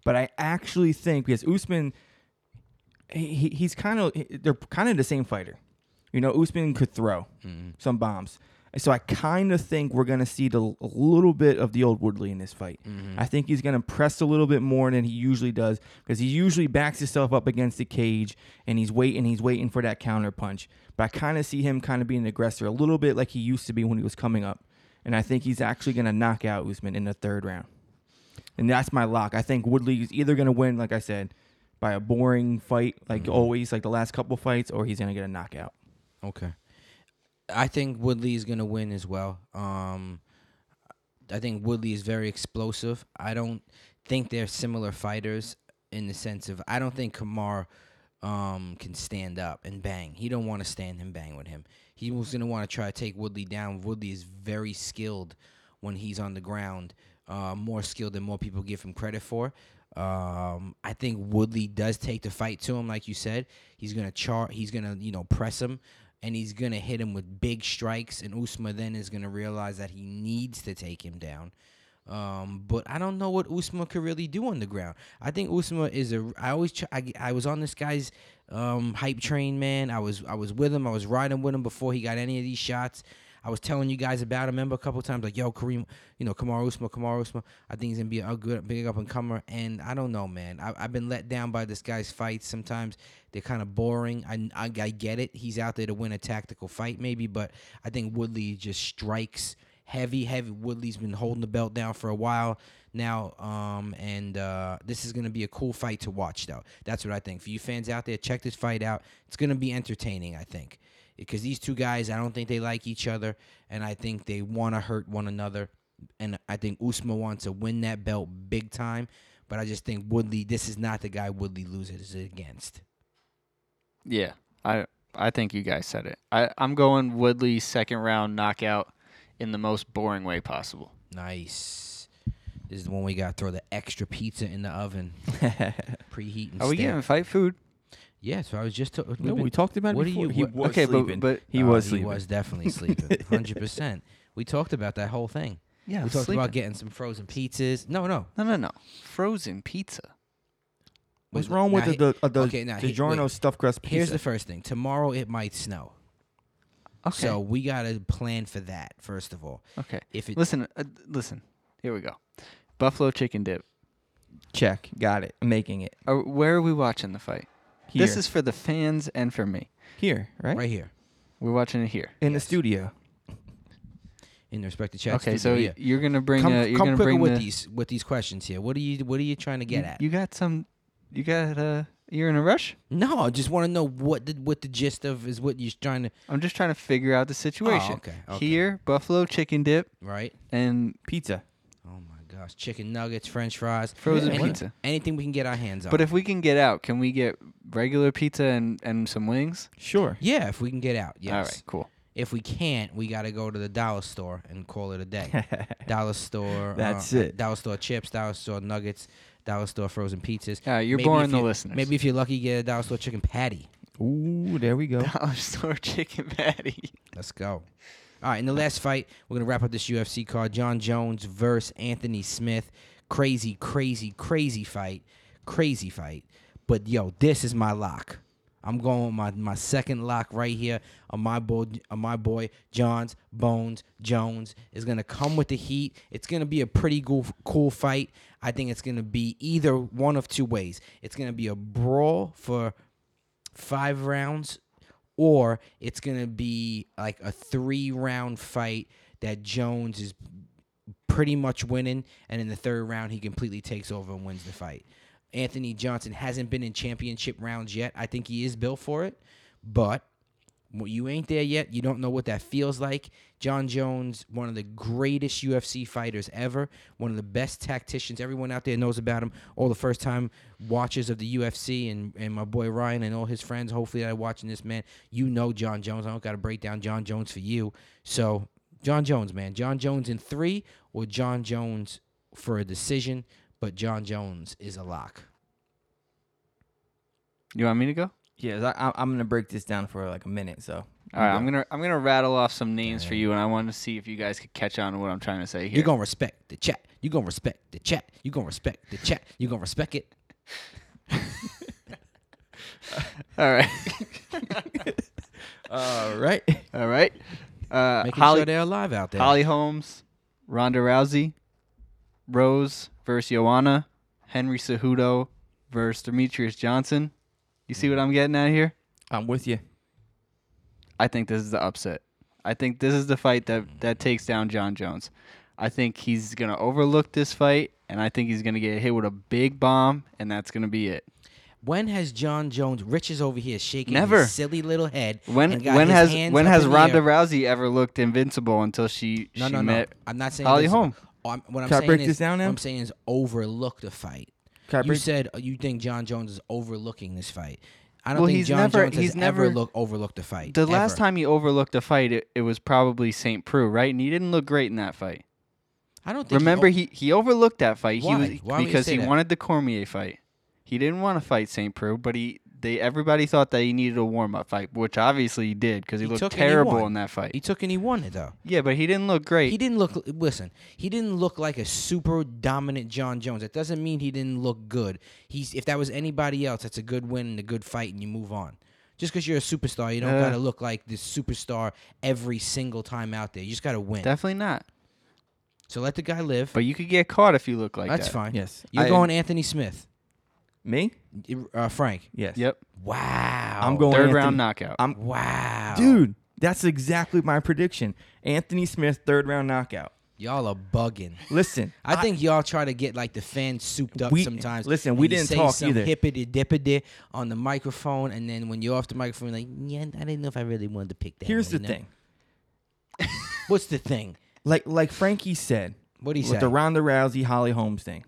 but I actually think because Usman, he, he- he's kind of they're kind of the same fighter. You know, Usman could throw Mhm. some bombs, so I kind of think we're going to see the, a little bit of the old Woodley in this fight. Mhm. I think he's going to press a little bit more than he usually does because he usually backs himself up against the cage and he's waiting, he's waiting for that counter punch. But I kind of see him kind of being an aggressor a little bit like he used to be when he was coming up. And I think he's actually going to knock out Usman in the third round. And that's my lock. I think Woodley is either going to win, like I said, by a boring fight, like Mhm. always, like the last couple fights, or he's gonna get a knockout. Okay. I think Woodley is going to win as well. Um, I think Woodley is very explosive. I don't think they're similar fighters in the sense of I don't think Kamar um, can stand up and bang. He don't want to stand and bang with him. He was going to want to try to take Woodley down. Woodley is very skilled when he's on the ground, uh, more skilled than more people give him credit for. Um, I think Woodley does take the fight to him, like you said. He's gonna char. He's gonna you know press him, and he's gonna hit him with big strikes. And Usma then is gonna realize that he needs to take him down. Um, but I don't know what Usma could really do on the ground. I think Usma is a. I always. I, I was on this guy's um, hype train, man. I was. I was with him. I was riding with him before he got any of these shots. I was telling you guys about him. Remember a couple times, like, yo, Kareem, you know, Kamar Usma, Kamar Usma. I think he's gonna be a good, big up and comer. And I don't know, man. I, I've been let down by this guy's fights. Sometimes they're kind of boring. I, I, I get it. He's out there to win a tactical fight, maybe, but I think Woodley just strikes heavy, heavy. Woodley's been holding the belt down for a while now, um, and uh, this is gonna be a cool fight to watch, though. That's what I think. For you fans out there, check this fight out. It's gonna be entertaining, I think because these two guys, I don't think they like each other, and I think they want to hurt one another. And I think Usma wants to win that belt big time, but I just think Woodley. This is not the guy Woodley loses against. Yeah, I I think you guys said it. I I'm going Woodley second round knockout in the most boring way possible. Nice. This is the one we got to throw the extra pizza in the oven, preheat and Are we step. getting fight food? Yeah, so I was just. To, no, been- we talked about it what before. you- he what- was okay, sleeping. but but he Oh, was He sleeping. was definitely sleeping. Hundred percent. We talked about that whole thing. yeah, we talked sleeping. about getting some frozen pizzas. No, no. no no no frozen pizza. What's wrong with the the, uh, the okay, now he- DiGiorno wait. stuffed crust pizza? Here's the first thing. Tomorrow it might snow. Okay. So we gotta plan for that first of all. okay. If it Listen, uh, listen. Here we go. Buffalo chicken dip. check. Got it. I'm making it. Uh, where are we watching the fight? Here. This is for the fans and for me. here, right? right here We're watching it here. In the studio. in the respective chat. okay, studio, so yeah. you're gonna bring come, uh, you're come gonna bring with the, these with these questions here. What are you What are you trying to get you, at? You got some. You got uh. You're in a rush. no, I just want to know what the what the gist of is. What you're trying to. I'm just trying to figure out the situation. Oh, okay, okay. Here, buffalo chicken dip Right. and Pizza. Gosh, chicken nuggets, French fries, frozen any- pizza. anything we can get our hands on. But if we can get out, can we get regular pizza and, and some wings? Sure. yeah, if we can get out, yes. All right, cool. If we can't, we got to go to the dollar store and call it a day. dollar store. That's uh, it. Dollar store chips, dollar store nuggets, dollar store frozen pizzas. Yeah, you're Maybe boring the you- listeners. Maybe if you're lucky, get a dollar store chicken patty. Ooh, there we go. dollar store chicken patty. Let's go. All right, in the last fight, we're gonna wrap up this UFC card. Jon Jones versus Anthony Smith. Crazy, crazy, crazy fight. Crazy fight. But yo, this is my lock. I'm going with my, my second lock right here on my boy on my boy Johns Bones Jones is gonna come with the heat. It's gonna be a pretty cool cool fight. I think it's gonna be either one of two ways. It's gonna be a brawl for five rounds or it's gonna be like a three round fight that Jones is pretty much winning, and in the third round he completely takes over and wins the fight. Anthony Johnson hasn't been in championship rounds yet. I think he is built for it, but you ain't there yet. You don't know what that feels like. Jon Jones, one of the greatest UFC fighters ever, one of the best tacticians. Everyone out there knows about him. All the first time watchers of the UFC and, and my boy Ryan and all his friends, hopefully, that are watching this, man. You know Jon Jones. I don't got to break down Jon Jones for you. So, Jon Jones, man. Jon Jones in three or Jon Jones for a decision, but Jon Jones is a lock. You want me to go? Yes, I, I, I'm gonna break this down for like a minute. So. All right, you I'm gonna I'm gonna rattle off some names for you, and I want to see if you guys could catch on to what I'm trying to say here. You're going to respect the chat. You're going to respect the chat. You're going to respect the chat. You're going to respect it. All right, All right. all right. Uh, Making Holly sure they're alive out there. Holly Holmes, Ronda Rousey, Rose versus Joanna, Henry Cejudo versus Demetrious Johnson. You see what I'm getting at here? I'm with you. I think this is the upset. I think this is the fight that that mm. takes down Jon Jones. I think he's gonna overlook this fight, and I think he's gonna get hit with a big bomb, and that's gonna be it. When has Jon Jones? Rich is over here shaking Never. his silly little head. When and got when his has hands when has Ronda. Rousey ever looked invincible until she No, she no, no. met I'm not saying Holly Holm? Oh, I'm, what I'm Can I saying break is, this down what? I'm saying is overlooked a fight. Can You break- said uh, you think Jon Jones is overlooking this fight. I don't Well, think he's Jon never- Jones he's has ever never- look, overlooked a fight. The last time he overlooked a fight, it, it was probably St. Preux, right? And he didn't look great in that fight. I don't think. Remember, he, he, he overlooked that fight. Why? He was Why would you because say he that? wanted the Cormier fight. He didn't want to fight St. Preux, but he they everybody thought that he needed a warm up fight, which obviously he did because he, He looked took and he terrible in that fight. he took and he won it though. yeah, but he didn't look great. He didn't look. Listen, he didn't look like a super dominant Jon Jones. That doesn't mean he didn't look good. He's if that was anybody else, that's a good win and a good fight, and you move on. Just because you're a superstar, you don't Uh. gotta look like this superstar every single time out there. You just gotta win. Definitely not. so let the guy live. But you could get caught if you look like that's that. That's fine. yes. You're I- going Anthony Smith, me? Uh, Frank. Yes. Yep. Wow. I'm going Third Anthony- round knockout. I'm Wow, dude. That's exactly my prediction. Anthony Smith, third round knockout. y'all are bugging. Listen, I, think y'all try to get like the fans souped up We- sometimes. listen, we you didn't say talk some either. Hippity dippity on the microphone, and then when you're off the microphone, you're like, yeah, I didn't know if I really wanted to pick that. here's the one, you know? thing. What's the thing? Like like Frankie said, What do you with say? the Ronda Rousey Holly Holmes thing.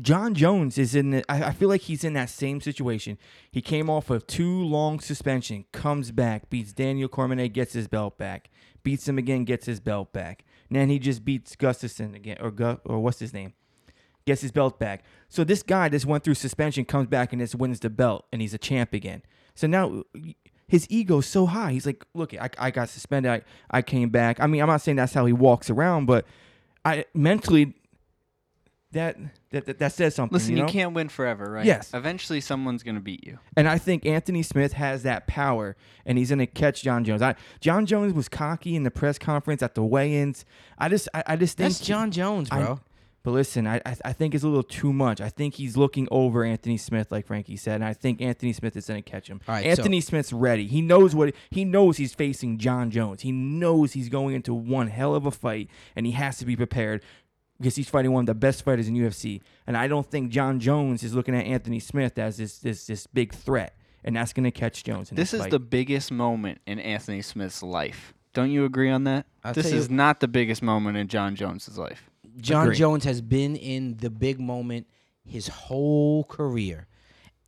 Jon Jones is in. The, I, feel like he's in that same situation. He came off of two long suspension, comes back, beats Daniel Cormier, gets his belt back, beats him again, gets his belt back. And then he just beats Gustafsson again, or Gu- or what's his name, gets his belt back. So this guy just went through suspension, comes back and just wins the belt, and he's a champ again. So now his ego's so high. He's like, look, I, I got suspended. I, I came back. I mean, I'm not saying that's how he walks around, but I mentally that that that, that says something. Listen, you, you, can't win forever, right? Yes. Eventually, someone's gonna beat you. And I think Anthony Smith has that power, and he's gonna catch Jon Jones. I, Jon Jones was cocky in the press conference at the weigh-ins. I just, I, I just think That's Jon Jones, I- bro. But listen, I, I, I think it's a little too much. I think he's looking over Anthony Smith, like Frankie said, and I think Anthony Smith is gonna catch him. Right, so- Anthony Smith's ready. He knows what he knows. He's facing Jon Jones. He knows he's going into one hell of a fight, and he has to be prepared because he's fighting one of the best fighters in UFC. And I don't think Jon Jones is looking at Anthony Smith as this this this big threat, and that's gonna catch Jones. In This this, is fight. the biggest moment in Anthony Smith's life. Don't you agree on that? I'll this is not the biggest moment in Jon Jones's life. Jon Agree. Jones has been in the big moment his whole career,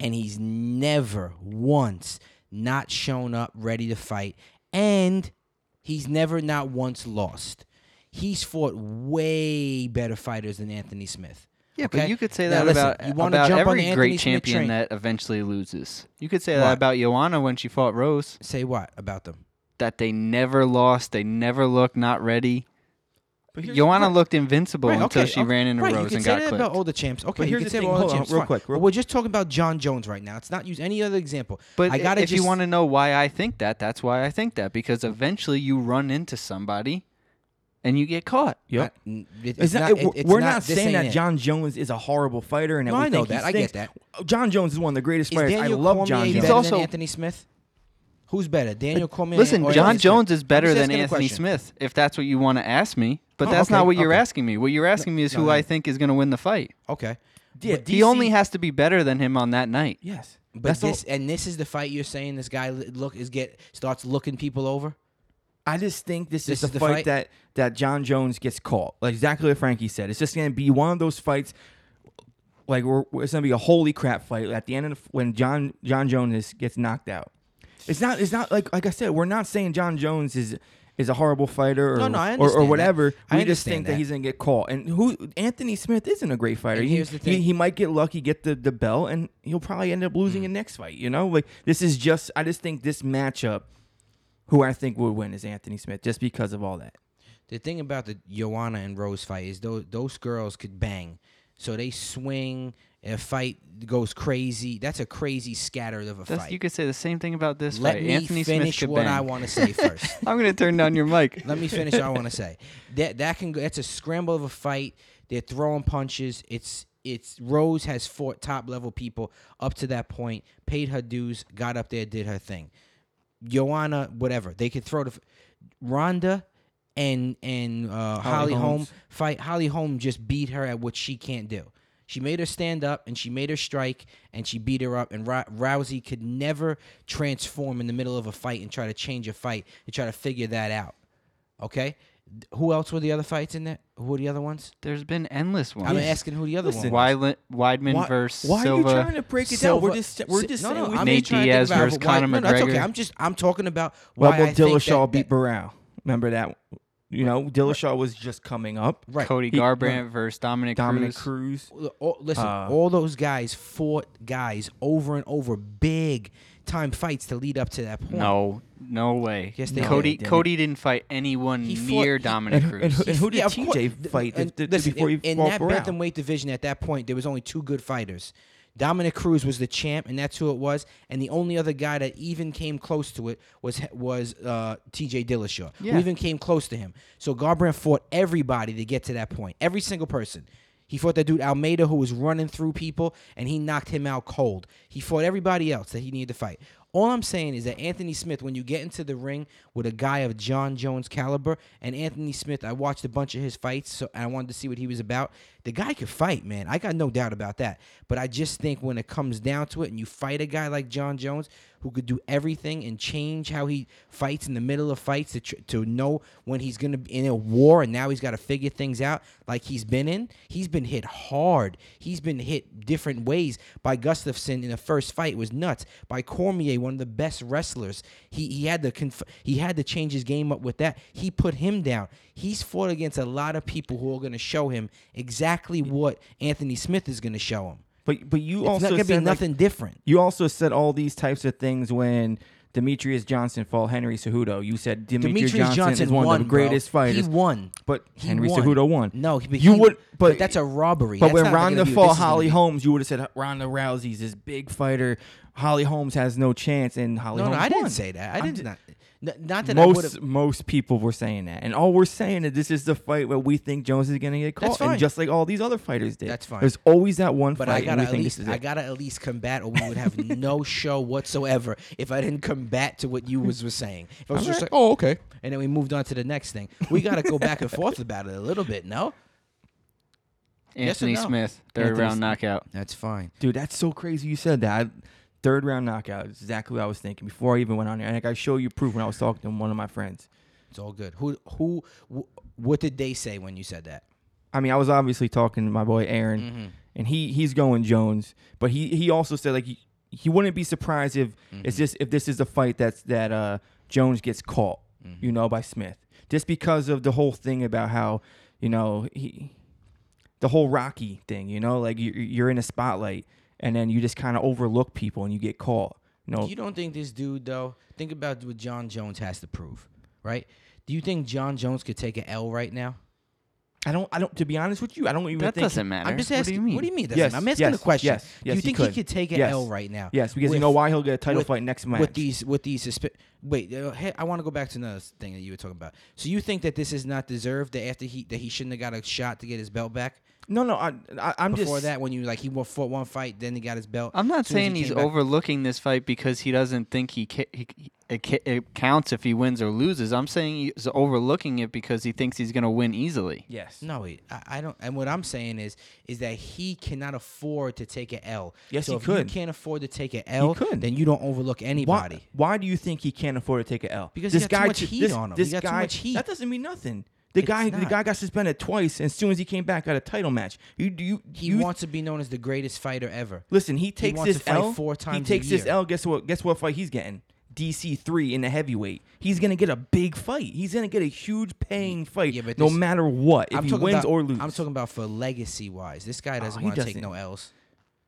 and he's never once not shown up ready to fight, and he's never not once lost. He's fought way better fighters than Anthony Smith. Yeah, Okay? but you could say Now that listen, about, you wanna about jump on every the great Smith champion train. that eventually loses. You could say What? that about Joanna when she fought Rose. Say what about them? That they never lost, they never looked not ready. But Joanna right. looked invincible Right, until okay, she okay, ran into right, you Rose can and say got that clipped. about all the champs. Okay, here's you can the say thing, all hold the on, champs. real quick, real- But we're just talking about Jon Jones right now. Let's not use any other example. But I i- gotta if you want to know why I think that, that's why I think that because eventually you run into somebody and you get caught. Yep. I- n- it- It's not, it- we're- it's we're not, this saying that it. Jon Jones is a horrible fighter and that No, we I know think he that. I get that. Oh, Jon Jones is one of the greatest Is fighters. Daniel I love Cormier Jon He's Jones. better also- than Anthony Smith? Who's better, Daniel Cormier? Listen, or Jon Anthony Smith? Jones is better than Anthony question. Smith, if that's what you want to ask me. But Oh, that's okay, not what you're okay. asking me. What you're asking me is No, who no. I think is going to win the fight. Okay, Yeah, But He only has to be better than him on that night. Yes, but That's all- this and this is the fight you're saying this guy look is get starts looking people over. I just think this, This is is the fight, fight? that that Jon Jones gets caught. Like exactly what Frankie said. It's just gonna be one of those fights. Like we're, it's gonna be a holy crap fight at the end of the, when Jon Jon Jones is, gets knocked out. It's not. It's not like like I said. We're not saying Jon Jones is is a horrible fighter or No, no, or, or that. whatever. I we just think that. that. he's gonna get caught. And who Anthony Smith isn't a great fighter. He, here's the he thing. he might get lucky, get the the belt, and he'll probably end up losing Mm. the next fight. You know, like this is just. I just think this matchup. Who I think would win is Anthony Smith, just because of all that. The thing about the Joanna and Rose fight is those those girls could bang, so they swing. A fight goes crazy. That's a crazy scatter of a That's, fight. you could say the same thing about this Let fight. me Anthony Smith finish could what I want to say first. I'm going to turn down your mic. Let me finish what I want to say. That that can go. That's a scramble of a fight. They're throwing punches. It's it's Rose has fought top level people up to that point, paid her dues, got up there, did her thing. Joanna, whatever they could throw the f- Ronda and and uh, Holly, Holly Holm fight. Holly Holm just beat her at what she can't do. She made her stand up and she made her strike and she beat her up. And Rou- Rousey could never transform in the middle of a fight and try to change a fight and try to figure that out. Okay? Who else were the other fights in there? Who were the other ones? There's been endless ones. I'm asking who the other Listen, one was. Weidman, Weidman Why, versus why Silva. are you trying to break it down? We're just we're just no, no, we I'm Nate just Diaz versus why- Conor no, no, that's okay. I'm just I'm talking about Well, why well I think Dillashaw that, beat that, Barao. Remember that? You know, Dillashaw was just coming up. right. Cody He- Garbrandt versus Dominick, Dominick Cruz. Cruz. all, listen, Uh, all those guys fought guys over and over, big time fights to lead up to that point. No, no way. Yes, they Cody did. Cody didn't fight anyone He fought- near he- Dominick And, Cruz. and, and who did Yeah, of course. TJ Th- fight th- th- listen, before he in, in fought that Barao? bantamweight division at that point, there was only two good fighters. Dominick Cruz was the champ, and that's who it was. And the only other guy that even came close to it was was uh, T.J. Dillashaw, Yeah. who even came close to him. So Garbrandt fought everybody to get to that point, every single person. He fought that dude Almeida who was running through people, and he knocked him out cold. He fought everybody else that he needed to fight. All I'm saying is that Anthony Smith, when you get into the ring with a guy of Jon Jones caliber, and Anthony Smith, I watched a bunch of his fights, so I wanted to see what he was about. The guy could fight, man. I got no doubt about that. But I just think when it comes down to it, and you fight a guy like Jon Jones, who could do everything and change how he fights in the middle of fights to tr- to know when he's gonna be in a war, and now he's got to figure things out like he's been in. He's been hit hard. He's been hit different ways by Gustafsson in the first fight. It was nuts. By Cormier, one of the best wrestlers. He he had to conf- he had to change his game up with that. He put him down. He's fought against a lot of people who are going to show him exactly what Anthony Smith is going to show him. But but you It's also not to be said, like, nothing different. you also said all these types of things when Demetrious Johnson fought Henry Cejudo. You said Demetrious, Demetrious Johnson, Johnson is one won, of the greatest bro. fighters. He won. but He Henry won. Cejudo won. No, but You he- would- but- that's a robbery. But That's when Ronda fought gonna Holly Holmes, you would have said Ronda Rousey's this big fighter. Holly Holmes has no chance, and Holly No, no, Holmes I didn't say that. I didn't. ju- Not, not that most have. most people were saying that, and all we're saying is this is the fight where we think Jones is going to get caught, and just like all these other fighters did. That's fine. There's always that one But fight, I gotta at least, I gotta at least combat, or we would have no show whatsoever if I didn't combat to what you was, was saying. If I was All just right. like, oh, okay, and then we moved on to the next thing. We gotta go back and forth about it a little bit. No, Yes Anthony no? Smith, third Anthony round Smith. knockout. that's fine. Dude, that's so crazy you said that. I, third round knockout is exactly what I was thinking before I even went on there. And like I show you proof when I was talking to one of my friends. It's all good. Who, who, wh- what did they say when you said that? I mean, I was obviously talking to my boy Aaron, Mm-hmm. and he he's going Jones, but he he also said like he, he wouldn't be surprised if Mm-hmm. it's just if this is the fight that's that uh Jones gets caught, Mm-hmm. you know, by Smith, just because of the whole thing about how you know he the whole Rocky thing, you know, like you you're in a spotlight and then you just kind of overlook people and you get caught. You know, You don't think this dude though? Think about what Jon Jones has to prove, right? Do you think Jon Jones could take an L right now? I don't I don't to be honest with you, I don't even That think doesn't matter. I'm just What do asking. you mean? What do you mean? it doesn't Yes, matter? I'm asking yes, a question. yes, do yes, you he think could. he could take an Yes. L right now? Yes, because you know why he'll get a title with- fight next match. with these with these suspe- wait uh, hey, I want to go back to another thing that you were talking about. So you think that this is not deserved that after he that he shouldn't have got a shot to get his belt back no, no, I, I I'm before just that when you like he wa- fought one fight then he got his belt. I'm not Soon as he saying he's back- overlooking this fight because he doesn't think he, ca- he it, ca- it counts if he wins or loses. I'm saying he's overlooking it because he thinks he's going to win easily. yes. No, wait, I, I don't. And what I'm saying is, is that he cannot afford to take an L. Yes, so he if could. you can't afford to take an L, He could. then you don't overlook anybody. why why do you think he can't afford to take an L? Because he this got too much heat this, on him. This He got too guy, much heat. That doesn't mean nothing. The It's guy, the guy got suspended twice, and as soon as he came back, got a title match. You, you, He you wants to be known as the greatest fighter ever. listen. He takes wants this L. four he times a takes this. L. Guess what? Guess what fight he's getting? DC three in the heavyweight. He's gonna get a big fight. He's gonna get a huge paying fight, Yeah, but no this- matter what. If I'm he wins about, or loses, I'm talking about for legacy wise. This guy ah, doesn't he want to take no L's.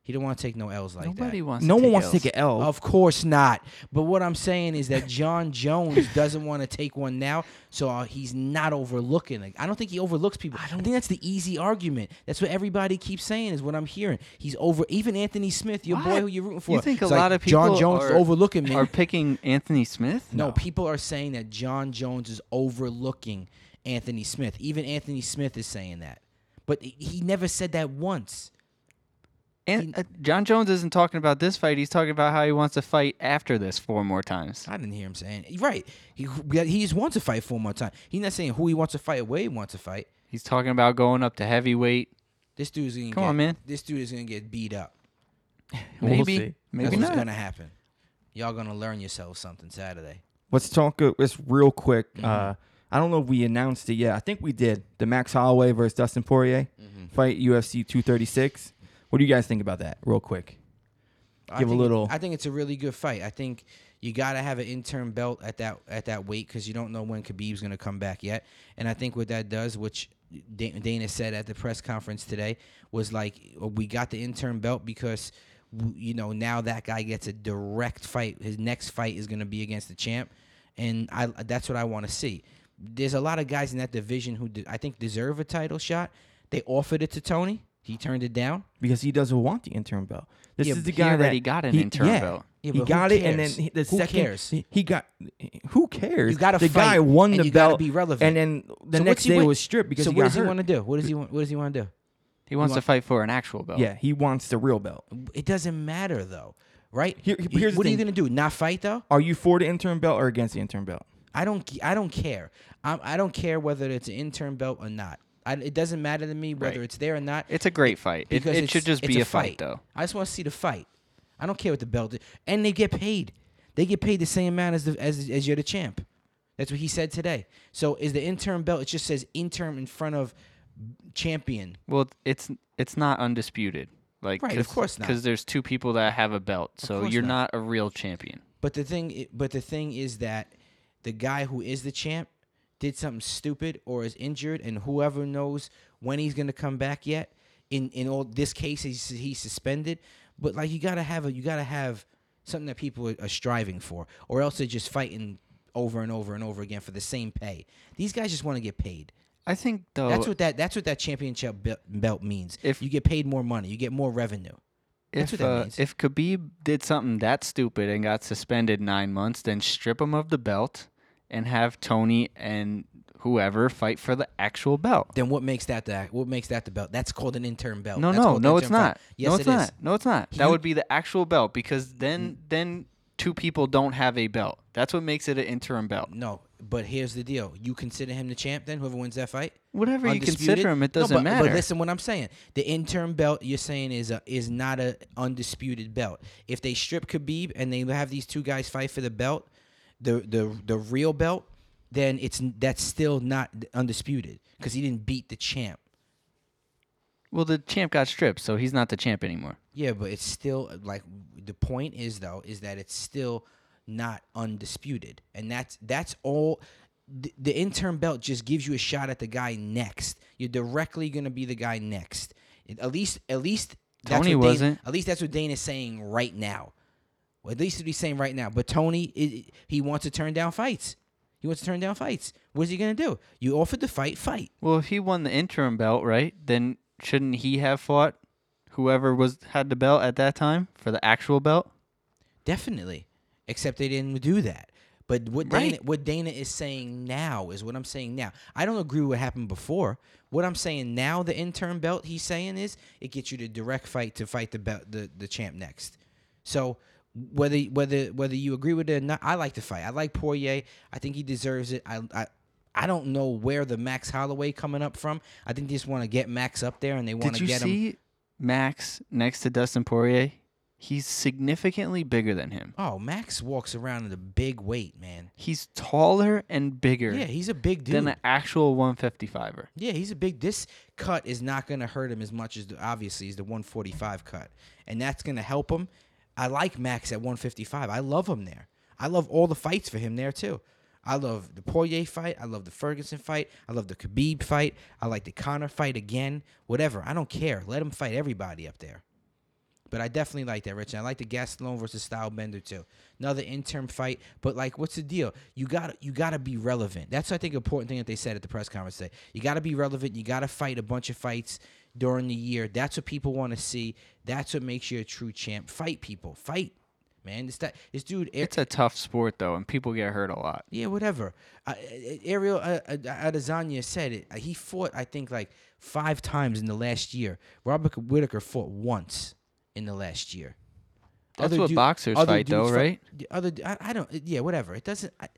He don't want to take no L's like Nobody that. wants. no to one take wants L's. to take an L. Of course not. But what I'm saying is that Jon Jones doesn't want to take one now, so uh, he's not overlooking it. I don't think he overlooks people. I, don't I think that's the easy argument. That's what everybody keeps saying is what I'm hearing. He's over. Even Anthony Smith, your boy who you're rooting for. You think a it's lot like, of people Jon Jones are- overlooking me? Are picking Anthony Smith? no, people are saying that Jon Jones is overlooking Anthony Smith. Even Anthony Smith is saying that, but he- he never said that once. And, uh, Jon Jones isn't talking about this fight. He's talking about how he wants to fight after this four more times. I didn't hear him saying right. He he just wants to fight four more times. He's not saying who he wants to fight or where he wants to fight. He's talking about going up to heavyweight. This dude's gonna Come get, on, man. This dude is gonna get beat up. We'll Maybe. see. Maybe That's what's not. gonna happen. Y'all gonna learn yourself something Saturday. Let's talk. Uh, let's real quick. Mhm. Uh, I don't know if we announced it yet. I think we did. The Max Holloway versus Dustin Poirier Mm-hmm. fight, UFC 236. What do you guys think about that? Real quick. I Give a think- little- I think it's a really good fight. I think you got to have an interim belt at that at that weight because you don't know when Khabib's going to come back yet. And I think what that does, which Da- Dana said at the press conference today, was like uh, we got the interim belt because w- you know now that guy gets a direct fight. His next fight is going to be against the champ, and I that's what I want to see. There's a lot of guys in that division who de- I think deserve a title shot. They offered it to Tony. He turned it down. because he doesn't want the interim belt. This Yeah, is the guy already that got an he- interim yeah, belt. Yeah, he got it, and then he, the Who second cares? he, he got. Who cares? You got to the fight. guy won the belt, be relevant. and then the So next what's he day wa- was stripped because so he what got does he want to do? What does he want? What does he want to do? He wants want- to fight for an actual belt. Yeah, he wants the real belt. It doesn't matter though, right? Here- You- here's the what are you gonna do? Not fight though? Are you for the interim belt or against the interim belt? I don't. I don't care. I'm, I don't care whether it's an interim belt or not. I, it doesn't matter to me whether Right. it's there or not. It's a great fight. It, it should just be a a fight, fight. though. I just want to see the fight. I don't care what the belt is, and they get paid. They get paid the same amount as the as as you're the champ. That's what he said today. So is the interim belt? It just says interim in front of champion. Well, it's it's not undisputed. Like, Right, of course not. Because there's two people that have a belt, so you're not. not. a real champion. But the thing, but the thing is that the guy who is the champ did something stupid or is injured, and whoever knows when he's gonna come back yet. In in all this case, he's he's suspended. But like you gotta have a you gotta have something that people are, are striving for, or else they're just fighting over and over and over again for the same pay. These guys just want to get paid. I think though. That's what that that's what that championship belt, belt means. If- you get paid more money, you get more revenue. That's if what that uh, means. if Khabib did something that stupid and got suspended nine months, then strip him of the belt and have Tony and whoever fight for the actual belt. Then what makes that the what makes that the belt? That's called an interim belt. No, That's no, no, it's not. Yes, no, it it's is. not. No, it's not. That would be the actual belt because then mm. then two people don't have a belt. That's what makes it an interim belt. No, but here's the deal: you consider him the champ. Then whoever wins that fight, Whatever you consider him, it doesn't but, matter. But listen, what I'm saying: the interim belt you're saying is a, is not a undisputed belt. If they strip Khabib and they have these two guys fight for the belt, the the the real belt, then it's that's still not undisputed because he didn't beat the champ. well, the champ got stripped, so he's not the champ anymore. Yeah, but it's still like the point is though is that it's still not undisputed, and that's that's all. The, the interim belt just gives you a shot at the guy next. You're directly gonna be the guy next. At least, at least that's Tony what Dana- wasn't. At least that's what Dana's saying right now. Well, at least he's saying right now. But Tony, it, he wants to turn down fights. He wants to turn down fights. What's he gonna do? You offered the fight, fight. Well, if he won the interim belt, right, then shouldn't he have fought whoever was had the belt at that time for the actual belt? Definitely. Except they didn't do that. But what Dana, Right. what Dana is saying now is what I'm saying now. I don't agree with what happened before. What I'm saying now, the interim belt he's saying is it gets you the direct fight to fight the belt, the, the champ next. So whether whether whether you agree with it or not, I like the fight. I like Poirier. I think he deserves it. I I, I don't know where the Max Holloway coming up from. I think they just want to get Max up there and they want to get him. Did you see Max next to Dustin Poirier? He's significantly bigger than him. Oh, Max walks around in a big weight, man. He's taller and bigger Yeah, he's a big dude. than an actual 155er. Yeah, he's a big. This cut is not going to hurt him as much as the, obviously is the 145 cut, and that's going to help him. I like Max at 155. I love him there. I love all the fights for him there too. I love the Poirier fight. I love the Ferguson fight. I love the Khabib fight. I like the Conor fight again. Whatever. I don't care. Let him fight everybody up there. But I definitely like that, Rich. And I like the Gastelum versus Stylebender too. Another interim fight, but like, what's the deal? You got you got to be relevant. That's I think important thing that they said at the press conference today. You got to be relevant. You got to fight a bunch of fights during the year. That's what people want to see. That's what makes you a true champ. Fight people. Fight, man. This that this dude. It's a tough sport though, and people get hurt a lot. yeah, whatever. Uh, Israel uh, Adesanya said it. He fought, I think, like five times in the last year. Robert Whitaker fought once in the last year. That's Other what du- boxers fight though, dudes right? The other, I, I don't. Yeah, whatever. It doesn't. I,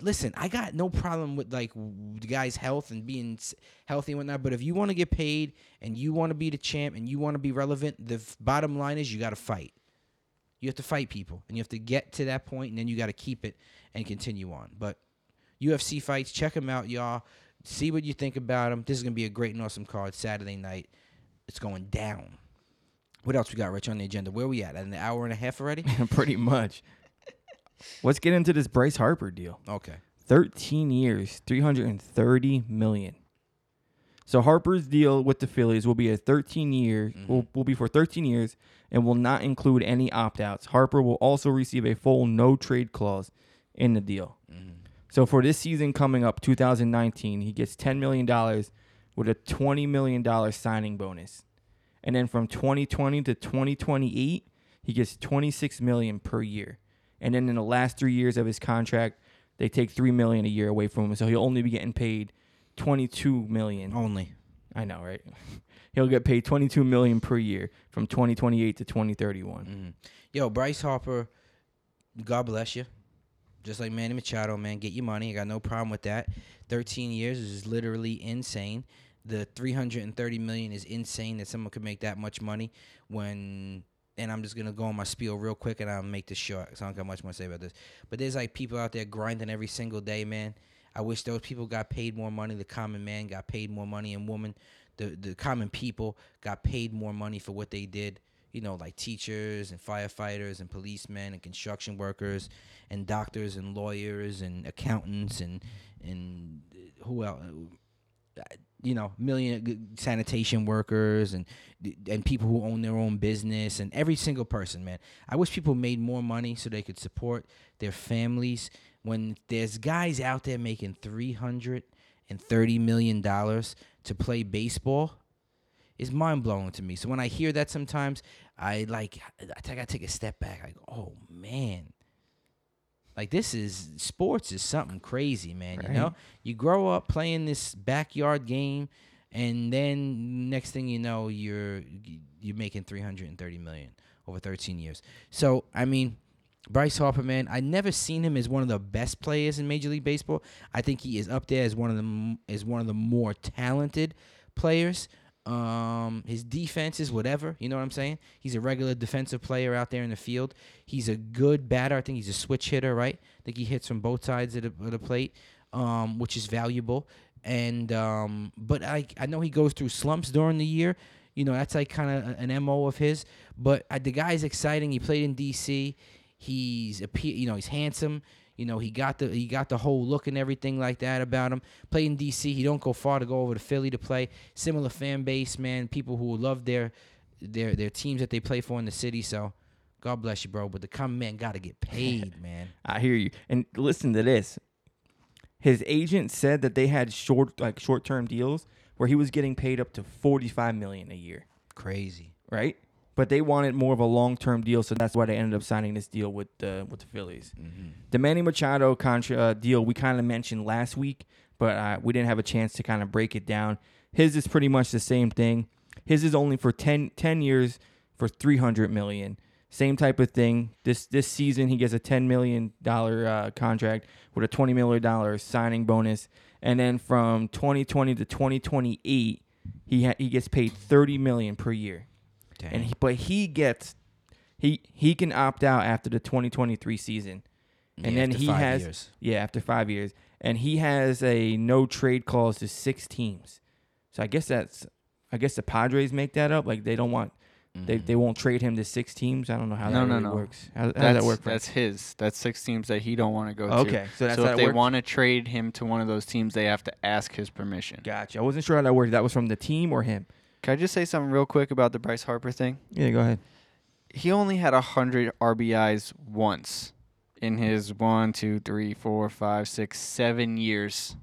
listen, I got no problem with like the guy's health and being healthy and whatnot. But if you want to get paid and you want to be the champ and you want to be relevant, the bottom line is you got to fight. You have to fight people, and you have to get to that point, and then you got to keep it and continue on. But UFC fights, check them out, y'all. See what you think about them. This is gonna be a great and awesome card Saturday night. It's going down. What else we got, Rich, on the agenda? Where we at? An hour and a half already? Pretty much. Let's get into this Bryce Harper deal. Okay. 13 years, 330 million. So Harper's deal with the Phillies will be a 13 year mm-hmm. will, will be for 13 years and will not include any opt-outs. Harper will also receive a full no trade clause in the deal. Mm-hmm. So for this season coming up 2019, he gets 10 million dollars with a 20 million dollar signing bonus. And then from 2020 to 2028, he gets 26 million per year. And then in the last 3 years of his contract, they take 3 million a year away from him. So he'll only be getting paid 22 million. Only. I know, right? He'll get paid 22 million per year from 2028 to 2031. Mhm. Yo, Bryce Harper, God bless you. Just like Manny Machado, man, get your money. I got no problem with that. 13 years is literally insane. The 330 million is insane that someone could make that much money when and I'm just gonna go on my spiel real quick and I'll make this short because I don't got much more to say about this. But there's like people out there grinding every single day, man. I wish those people got paid more money. The common man got paid more money, and woman, the the common people got paid more money for what they did. You know, like teachers and firefighters and policemen and construction workers and doctors and lawyers and accountants and and uh, who else? You know, million sanitation workers and and people who own their own business and every single person, man. I wish people made more money so they could support their families. When there's guys out there making three hundred and thirty million dollars to play baseball, is mind blowing to me. So when I hear that sometimes, I like I I take a step back. Go, oh man. Like this is sports is something crazy, man. You know, you grow up playing this backyard game, and then next thing you know, you're you're making three hundred and thirty million over thirteen years. So I mean, Bryce Harper, man, I never seen him as one of the best players in Major League Baseball. I think he is up there as one of the as one of the more talented players. Um, his defense is whatever, you know what I'm saying? He's a regular defensive player out there in the field. He's a good batter. I think he's a switch hitter, right? I think he hits from both sides of the, of the plate, um, which is valuable. And um, but I I know he goes through slumps during the year. You know that's like kind of an mo of his. But uh, the guy's exciting. He played in D.C. He's a you know he's handsome. You know he got the he got the whole look and everything like that about him. Played in D.C. He don't go far to go over to Philly to play. Similar fan base, man. People who love their their their teams that they play for in the city. So God bless you, bro. But the common man got to get paid, man. I hear you. And listen to this. His agent said that they had short like short-term deals where he was getting paid up to 45 million a year, Crazy. right? But they wanted more of a long-term deal, so that's why they ended up signing this deal with the with the Phillies. The Manny Machado contra uh, deal we kind of mentioned last week, but uh, we didn't have a chance to kind of break it down. His is pretty much the same thing. His is only for 10, 10 years for 300 million. Same type of thing. This this season he gets a 10 million dollar uh, contract with a 20 million dollar signing bonus, and then from 2020 to 2028 he ha- he gets paid 30 million per year. Dang. And he, but he gets he he can opt out after the 2023 season. And Yeah, then he five has years. yeah, after 5 years. And he has a no trade clause to 6 teams. So I guess that's I guess the Padres make that up like they don't want they Mm-hmm. they won't trade him to 6 teams. I don't know how No, that no, really no. works. How, how does That's, that work for that's his. That's six teams that he don't want to go to. Okay, so that's so if they want to trade him to one of those teams, they have to ask his permission. Gotcha. I wasn't sure how that worked. That was from the team or him. Can I just say something real quick about the Bryce Harper thing? Yeah, go ahead. He only had hundred RBIs once in his one, two, three, four, five, six, seven years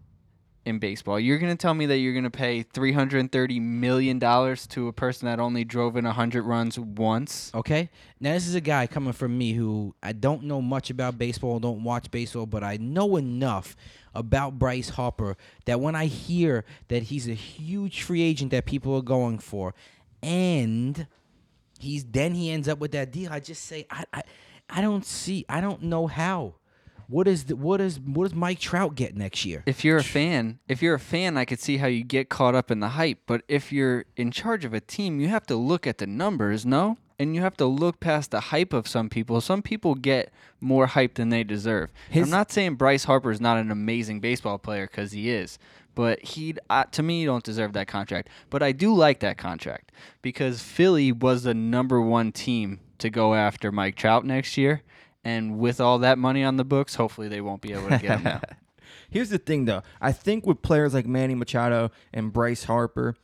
in baseball. You're gonna tell me that you're gonna pay three hundred and thirty million dollars to a person that only drove in hundred runs once? Okay. Now this is a guy coming from me who I don't know much about baseball, don't watch baseball, but I know enough about Bryce Harper that when I hear that he's a huge free agent that people are going for, and he's then he ends up with that deal, I just say I I, I don't see I don't know how. What is the, what is what does Mike Trout get next year? If you're a fan, if you're a fan, I could see how you get caught up in the hype. But if you're in charge of a team, you have to look at the numbers, no? And you have to look past the hype of some people. Some people get more hype than they deserve. His- I'm not saying Bryce Harper is not an amazing baseball player because he is, but he, uh, to me, don't deserve that contract. But I do like that contract because Philly was the number one team to go after Mike Trout next year. And with all that money on the books, hopefully they won't be able to get him now. Here's the thing, though. I think with players like Manny Machado and Bryce Harper,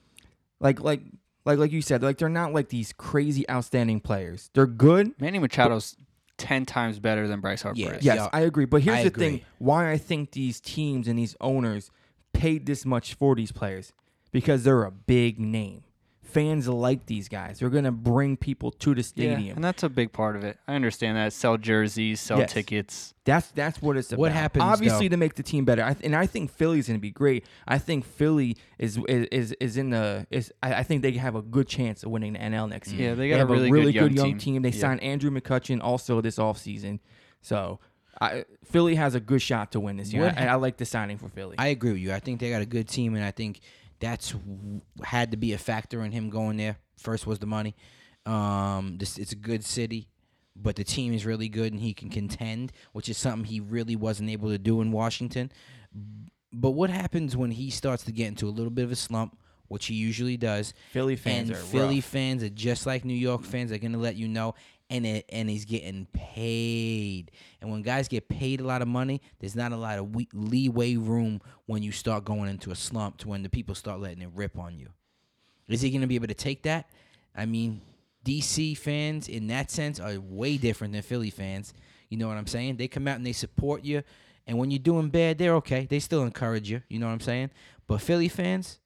like like like like you said, like they're not like these crazy outstanding players. They're good. Manny Machado's ten times better than Bryce Harper Yeah. is. Yes, Yeah, I agree. But here's I the thing: why I think these teams and these owners paid this much for these players because they're a big name. Fans like these guys. They're gonna bring people to the Yeah, stadium. and that's a big part of it. I understand that. Sell jerseys, sell Yes. tickets. That's that's what it's about. What happens, Obviously, though- to make the team better, I th- and I think Philly's going to be great. I think Philly is is is, is in the is. I, I think they have a good chance of winning the NL next mm. year. Yeah, they got a have really a really good good, young young team. team. They Yeah. signed Andrew McCutchen also this offseason. so I, Philly has a good shot to win this year. What I, I like the signing for Philly. I agree with you. I think they got a good team, and I think that's had to be a factor in him going there. First was the money. Um, this it's a good city, but the team is really good, and he can contend, which is something he really wasn't able to do in Washington. But what happens when he starts to get into a little bit of a slump, which he usually does? Philly fans and are Philly rough. fans are just like New York fans. They're gonna let you know, and it, and he's getting paid. And when guys get paid a lot of money, there's not a lot of we- leeway room when you start going into a slump to when the people start letting it rip on you. Is he gonna be able to take that? I mean, DC fans in that sense are way different than Philly fans. You know what I'm saying? They come out and they support you, and when you're doing bad, they're okay. They still encourage you. You know what I'm saying? But Philly fans,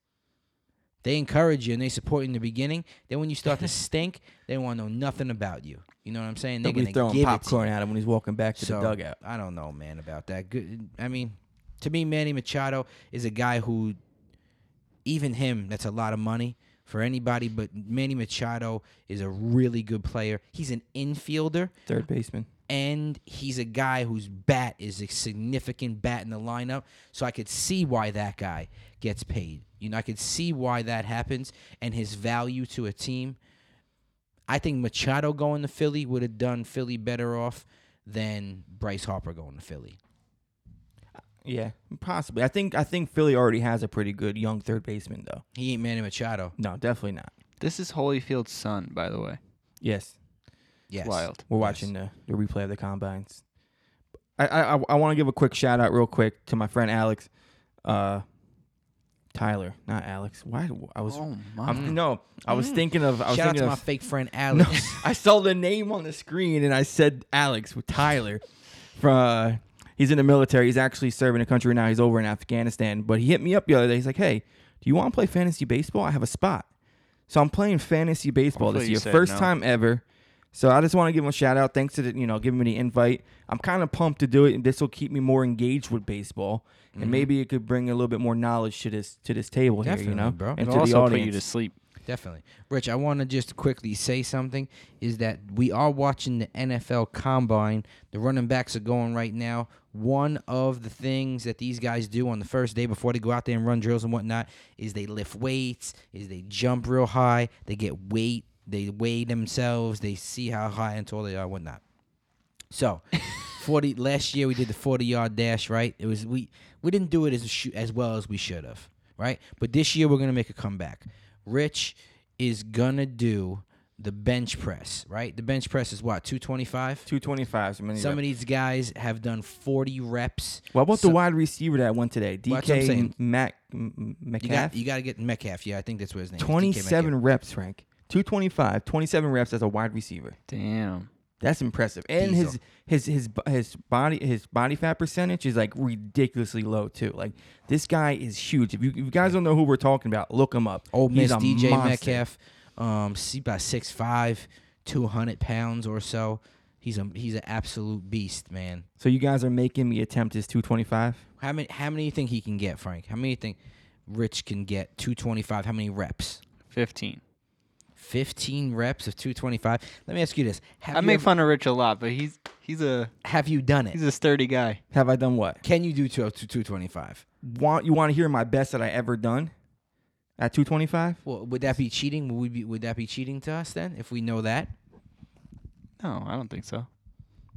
they encourage you and they support you in the beginning. Then when you start to stink, they want to know nothing about you. You know what I'm saying? They're gonna throwing give it to popcorn at him when he's walking back to So, the dugout. I don't know, man, about that. Good. I mean, to me, Manny Machado is a guy who, even him, that's a lot of money for anybody. But Manny Machado is a really good player. He's an infielder Third baseman. and he's a guy whose bat is a significant bat in the lineup. So I could see why that guy gets paid. You know, I could see why that happens and his value to a team. I think Machado going to Philly would have done Philly better off than Bryce Harper going to Philly. Yeah, possibly. I think I think Philly already has a pretty good young third baseman though. He ain't Manny Machado. No, definitely not. This is Holyfield's son, by the way. Yes. Yes. Wild. We're Yes. watching the, the replay of the combines. I I, I want to give a quick shout out real quick to my friend Alex, uh, Tyler, not Alex. Why I was oh I'm, no, I was thinking of I was Shout out thinking to my fake friend Alex. no, Alex. I saw the name on the screen and I said Alex with Tyler. From uh, he's in the military. He's actually serving the country now. He's over in Afghanistan. But he hit me up the other day. He's like, "Hey, do you want to play fantasy baseball? I have a spot." So I'm playing fantasy baseball Hopefully this you year, first no. time ever. So I just want to give him a shout out. Thanks to the, you know giving me the invite. I'm kind of pumped to do it, and this will keep me more engaged with baseball, and mm-hmm. maybe it could bring a little bit more knowledge to this to this table here. You know, bro. and It'll to the also put you to sleep. Definitely. Rich, I want to just quickly say something is that we are watching the NFL combine. The running backs are going right now. One of the things that these guys do on the first day before they go out there and run drills and whatnot is they lift weights, is they jump real high, they get weight, they weigh themselves, they see how high and tall they are, whatnot. So, forty last year we did the forty yard dash, right? It was we we didn't do it as sh- as well as we should have, right? But this year we're gonna make a comeback. Rich is gonna do the bench press, right? The bench press is what two twenty five. 225. So Some reps. of these guys have done forty reps. What about So- the wide receiver that went today? Well, that's what I'm DK. Mac M- M- You Metcalf. got you got to get Metcalf. Yeah, I think that's what his name. is, 27 reps, Frank. 225, 27 reps as a wide receiver. Damn. That's impressive. And Diesel. his his his his body his body fat percentage is like ridiculously low too. Like this guy is huge. If you, if you guys don't know who we're talking about, look him up. Old He's Miss DJ monster. Metcalf. Um, see about 6'5", 200 pounds or so. He's a he's an absolute beast, man. So you guys are making me attempt his 225. How many how many you think he can get, Frank? How many you think Rich can get? Two twenty five. How many reps? 15. 15 reps of 225. Let me ask you this: Have I you make ever- fun of Rich a lot, but he's he's a Have you done it? he's a sturdy guy. Have I done what? Can you do two to 225? Want you want to hear my best that I ever done at 225? Well, would that be cheating? Would we be, would that be cheating to us then if we know that? No, I don't think so.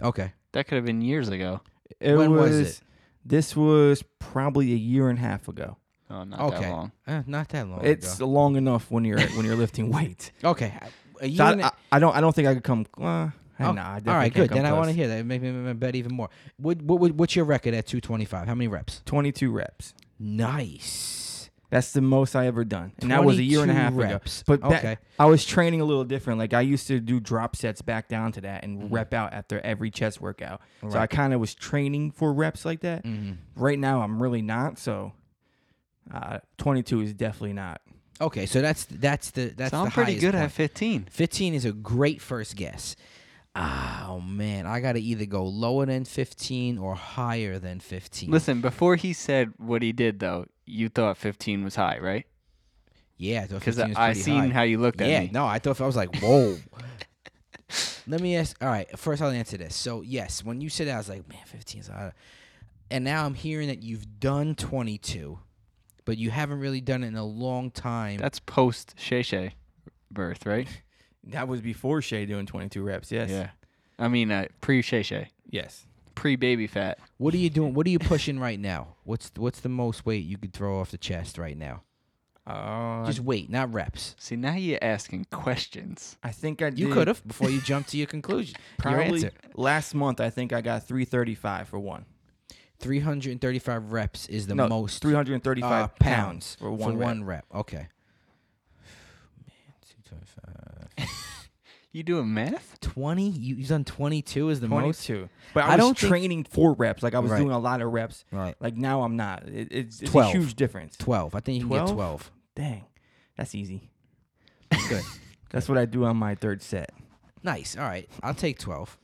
Okay. That could have been years ago. It When was it? This was probably a year and a half ago. Oh, not Okay. that long. Uh, not that long It's ago. long enough when you're when you're lifting weights. Okay. A So I, I, I don't I don't think I could come. Uh, Oh, nah, I all right, good. Then I want to hear that. Make me bet even more. What, what, what- what's your record at 225? How many reps? 22 reps. Nice. That's the most I ever done, and that was a year and a half reps. ago. But that- I was training a little different. Like I used to do drop sets back down to that and Mhm. rep out after every chest workout. So I kind of was training for reps like that. Mhm. Right now, I'm really not. So uh, 22 is definitely not. Okay, so that's that's the that's so I'm the pretty good point. at 15. 15 is a great first guess. Oh man, I got to either go lower than 15 or higher than 15. Listen, before he said what he did, though, you thought 15 was high, right? yeah, I thought Because 15 was I seen high. how you looked at yeah, me. no, I thought I was like, whoa. Let me ask. All right, first I'll answer this. So yes, when you said that, I was like, man, 15 is high. And now I'm hearing that you've done 22, but you haven't really done it in a long time. That's post Shay Shay birth, right? That was before Shay doing 22 reps. Yes. Yeah. I mean, uh, pre Shay Shay, Yes. pre baby fat. what are you doing? What are you pushing right now? What's what's the most weight you could throw off the chest right now? Uh, Just weight, not reps. See, now you're asking questions. I think I You could have before you jumped to your conclusion. your probably answer. last month. I think I got 335 for one. 335 reps is the no, most 335 uh, pounds for for one. rep. one rep. Okay. Man, 225. You doing math? 20? You, you've done 22 is the most? 22. But I, I was don't think- training for reps. Like I was Right. doing a lot of reps. Right. Like now I'm not. It, it's, it's 12. a huge difference. 12. I think you can get 12? 12. Dang, that's easy. Good. That's what I do on my third set. nice. All right. I'll take 12.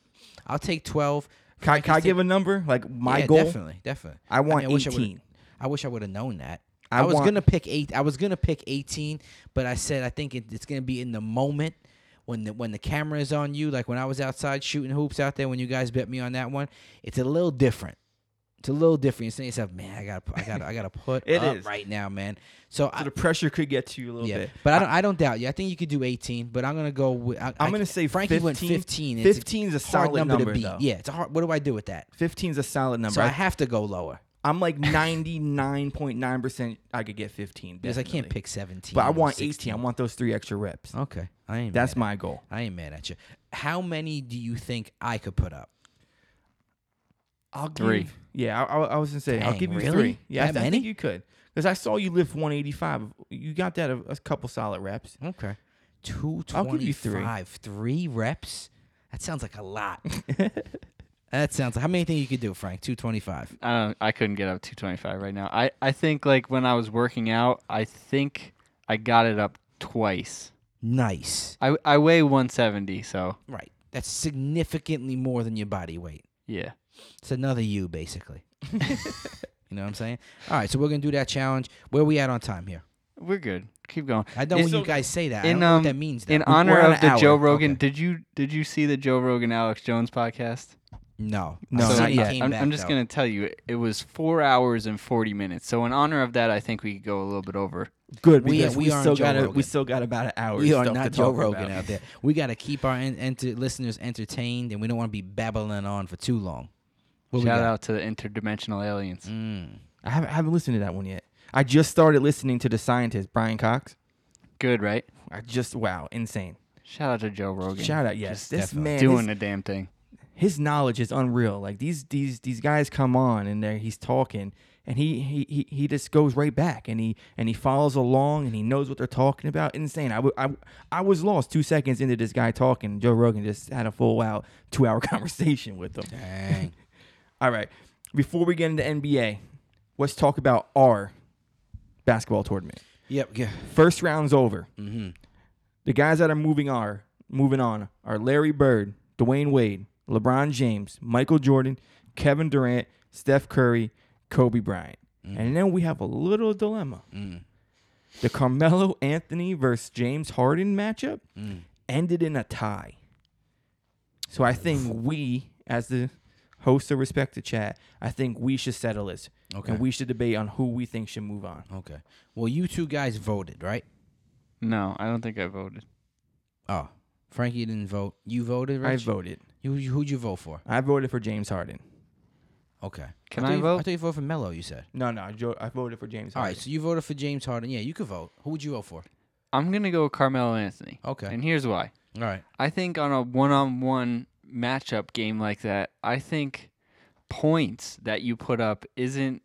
I'll take 12. Can, I- can I give a number? Like my yeah, goal, Definitely. Definitely. I want I wish I would've- 18. I wish I would have known that. I, I, was want, gonna pick eight. I was gonna pick eighteen, but I said I think it, it's gonna be in the moment when the when the camera is on you. Like when I was outside shooting hoops out there when you guys bet me on that one. It's a little different. It's a little different. You're saying to yourself, man, I gotta, I gotta, I gotta put It up is. right now, man. So, So I, the pressure could get to you a little yeah, bit. but I don't, I don't doubt you. I think you could do eighteen, but I'm gonna go with. I, I'm I- gonna say Frankie went 15. fifteen. It's 15 is a solid number, number, to beat. though. Yeah, it's a hard. What do I do with that? 15 is a solid number. So I have to go lower I'm like 99.9% I could get 15. because I can't pick seventeen. But I want 16. 18. I want those three extra reps. Okay, I ain't. That's my goal. I ain't mad at you. How many do you think I could put up? I'll Three. give- Yeah, I, I, I was gonna say I'll Dang, give you really? three. Yeah, I, That th- I many? think you could because I saw you lift 185. You got that a, a couple solid reps. Okay. Two I'll give you three. twenty-five. Three reps. That sounds like a lot. that sounds. How many think you could do, Frank? Two twenty-five. I don't. I couldn't get up 225 right now. I I think like when I was working out, I think I got it up twice. Nice. I I weigh 170, so Right. That's significantly more than your body weight. yeah. It's another you, basically. you know what I'm saying? All right. So we're gonna do that challenge. Where we at on time here? We're good. Keep going. I know In- when you guys say that. I in, don't know um, what that means. Though. In honor we're on of an the Joe. Rogan, Okay. did you did you see the Joe Rogan Alex Jones podcast? no. No, so not yet. I'm, back, I'm just though. gonna tell you, it, it was four hours and 40 minutes. So in honor of that, I think we could go a little bit over. Good We- we we, aren't still Joe got a, Rogan. we still got about an hour. We are not to Joe Rogan about. out there. We got to keep our en- enter- listeners entertained, and we don't want to be babbling on for too long. What Shout out to the interdimensional aliens. Mm. I haven't, I haven't listened to that one yet. I just started listening to the scientist Brian Cox. Good, right? I just wow, insane. Shout out to Joe Rogan. Shout out, yes, Just this man doing his, the damn thing. his knowledge is unreal. Like these these these guys come on and there he's talking and he, he he he just goes right back and he and he follows along and he knows what they're talking about. Insane. I, w- I, I was lost two seconds into this guy talking. Joe Rogan just had a full out two hour conversation with him. Dang. All right. Before we get into NBA, let's talk about our basketball tournament. yep. Yeah. First round's over. Mm-hmm. The guys that are moving are moving on are Larry Bird, Dwyane Wade, LeBron James, Michael Jordan, Kevin Durant, Steph Curry, Kobe Bryant. Mm. And then we have a little dilemma. Mm. the Carmelo Anthony versus James Harden matchup Mm. ended in a tie. So I think we, as the host of Respect to Chat, I think we should settle this. Okay. And we should debate on who we think should move on. Okay. Well, you two guys voted, right? No, I don't think I voted. Oh, Frankie didn't vote. You voted, right? I voted. You, you- who'd you vote for? I voted for James Harden. Okay. Can thought I you, vote? I thought you voted for Melo. You said. No, no, I, jo- I voted for James All Harden. right. So you voted for James Harden. Yeah, you could vote. Who would you vote for? I'm gonna go with Carmelo Anthony. Okay. And here's why. All right. I think on a one-on-one matchup game like that, I think points that you put up isn't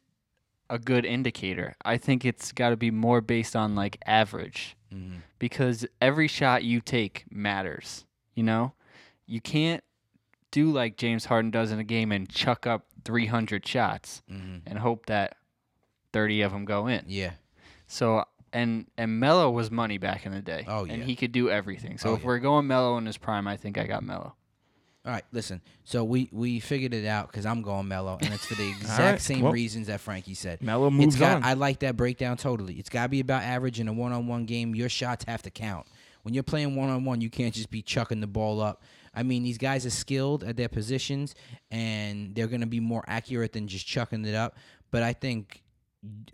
a good indicator. I think it's got to be more based on like average Mm-hmm. because every shot you take matters. You know, you can't do like James Harden does in a game and chuck up 300 shots Mm-hmm. and hope that 30 of them go in. Yeah. So and and Melo was money back in the day. Oh, and he could do everything. So Oh, if yeah. we're going Melo in his prime, I think I got Melo. All right, listen. So we we figured it out because I'm going Melo, and it's for the exact right, same well- reasons that Frankie said. It's moves got. on. I like that breakdown totally. It's got to be about average in a one-on-one game. Your shots have to count. When you're playing one-on-one, you can't just be chucking the ball up. I mean, these guys are skilled at their positions, and they're going to be more accurate than just chucking it up. But I think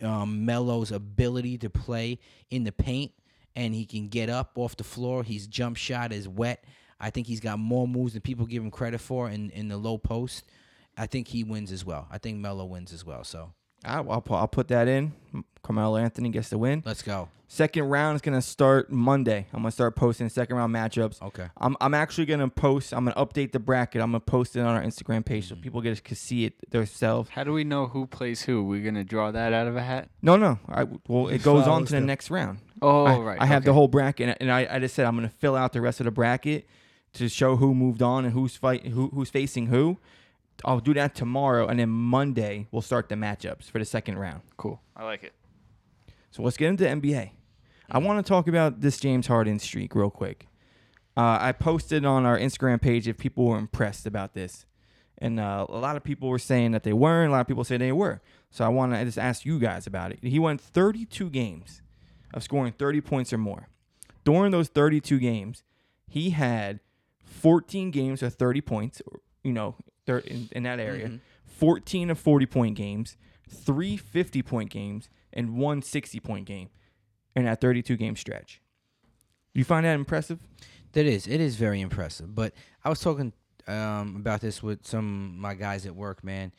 um, Melo's ability to play in the paint and he can get up off the floor. His jump shot is wet. I think he's got more moves than people give him credit for in, in the low post. I think he wins as well. I think Melo wins as well. So I, will put, I'll put that in. Carmelo Anthony gets the win. let's go. Second round is gonna start Monday. I'm gonna start posting second round matchups. Okay. I'm I'm actually gonna post. I'm gonna update the bracket. I'm gonna post it on our Instagram page so mm-hmm. people get can see it themselves. How do we know who plays who? We're gonna draw that out of a hat. No, no. I, well, it goes on to the Follows next round. Oh I, right. I have the whole bracket, and I, I just said I'm gonna fill out the rest of the bracket to show who moved on and who's fight who who's facing who. I'll do that tomorrow, and then Monday we'll start the matchups for the second round. cool. I like it. So let's get into NBA. I want to talk about this James Harden streak real quick. Uh, I posted on our Instagram page if people were impressed about this, and uh, a lot of people were saying that they weren't. A lot of people say they were. So I want to just ask you guys about it. He went 32 games of scoring 30 points or more. During those 32 games, he had 14 games of 30 points. or, You know, in, in that area. Mhm. 14 of 40 point games, three 50 point games, and one 60 point game in that 32 game stretch. You find that impressive? That is, it is very impressive. But I was talking um, about this with some of my guys at work, man.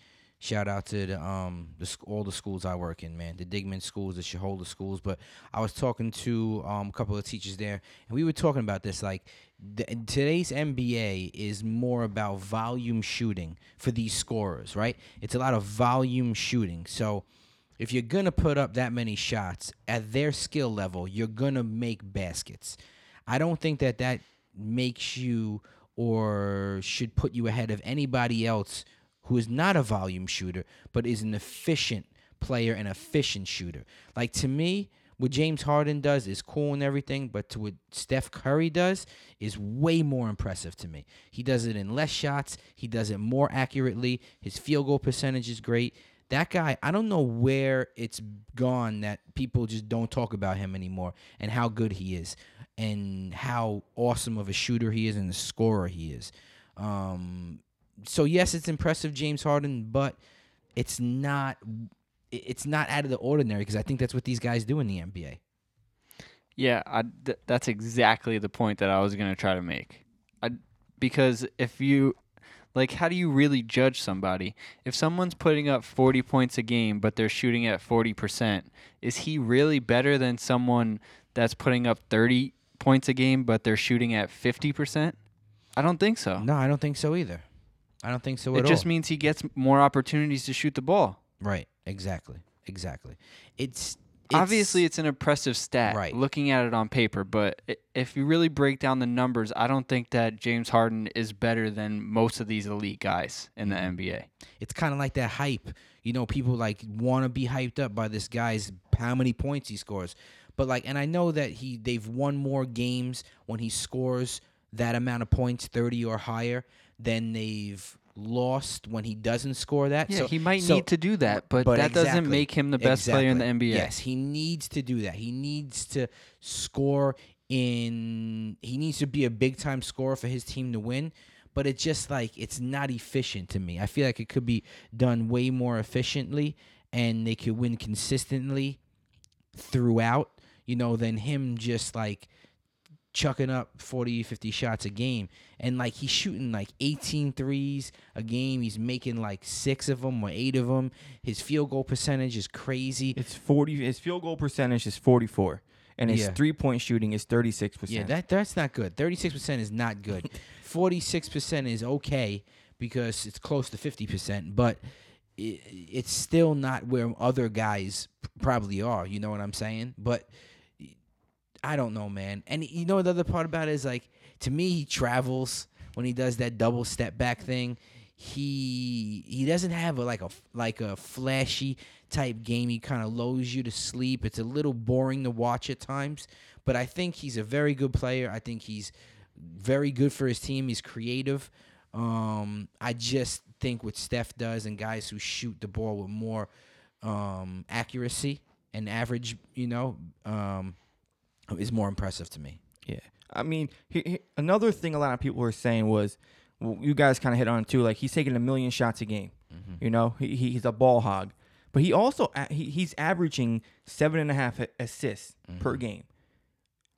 Shout out to the um the all the schools I work in, man. The Dingman schools, the Shohola schools. But I was talking to um, a couple of teachers there, and we were talking about this. Like the, today's NBA is more about volume shooting for these scorers, right? It's a lot of volume shooting. So if you're gonna put up that many shots at their skill level, you're gonna make baskets. I don't think that that makes you or should put you ahead of anybody else who is not a volume shooter but is an efficient player and efficient shooter. Like to me, what James Harden does is cool and everything, but to what Steph Curry does is way more impressive to me. He does it in less shots, he does it more accurately. His field goal percentage is great. That guy, I don't know where it's gone that people just don't talk about him anymore and how good he is and how awesome of a shooter he is and a scorer he is. Um, so yes, it's impressive, James Harden, but it's not it's not out of the ordinary because I think that's what these guys do in the NBA. Yeah, I, th- that's exactly the point that I was gonna try to make. I, because if you, like, how do you really judge somebody? If someone's putting up forty points a game but they're shooting at forty percent, is he really better than someone that's putting up thirty points a game but they're shooting at fifty percent? I don't think so. No, I don't think so either. I don't think so it at just all. means he gets more opportunities to shoot the ball. right, exactly, exactly. It's, Obviously, it's an impressive stat Right. looking at it on paper, but if you really break down the numbers, I don't think that James Harden is better than most of these elite guys in the NBA. it's kind of like that hype. You know, people like want to be hyped up by this guy's how many points he scores. But like, and I know that he they've won more games when he scores that amount of points, thirty or higher, than they've lost when he doesn't score that. Yeah, so, he might so- need to do that, but, but that doesn't make him the best player in the NBA. Yes, he needs to do that. He needs to score in. He needs to be a big time scorer for his team to win. But it's just like it's not efficient to me. I feel like it could be done way more efficiently, and they could win consistently throughout. You know, than him just like chucking up 40 50 shots a game. And like he's shooting like 18 threes a game. He's making like six of them or eight of them his field goal percentage is crazy. It's forty. His field goal percentage is forty four, and his Yeah. three point shooting is 36%. yeah that that's not good. 36% is not good. 46% is okay because it's close to 50% but it, it's still not where other guys probably are. You know what i'm saying? But I don't know, man. And you know the other part about it is like to me he travels when he does that double step back thing. He he doesn't have a like a like a flashy type game. He kind of lulls you to sleep. It's a little boring to watch at times, but I think he's a very good player. I think he's very good for his team. He's creative. Um, I just think what Steph does and guys who shoot the ball with more um, accuracy and average, you know, um, is more impressive to me. Yeah, I mean, he, he- another thing a lot of people were saying was, well, you guys kind of hit on it too. Like he's taking a million shots a game. Mm-hmm. You know, he, he- he's a ball hog, but he also he, he's averaging seven and a half a- assists per mm-hmm. game.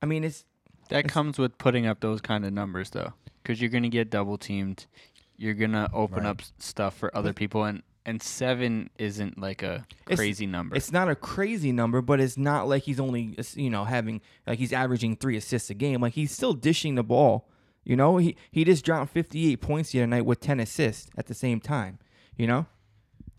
I mean, it's That comes with putting up those kind of numbers, though, because you're gonna get double teamed. You're gonna open Right. up stuff for other people, and and seven isn't like a It's- crazy number. it's not a crazy number, but it's not like he's only you know having like he's averaging three assists a game. Like he's still dishing the ball. You know, he he just dropped 58 points the other night with 10 assists at the same time. You know,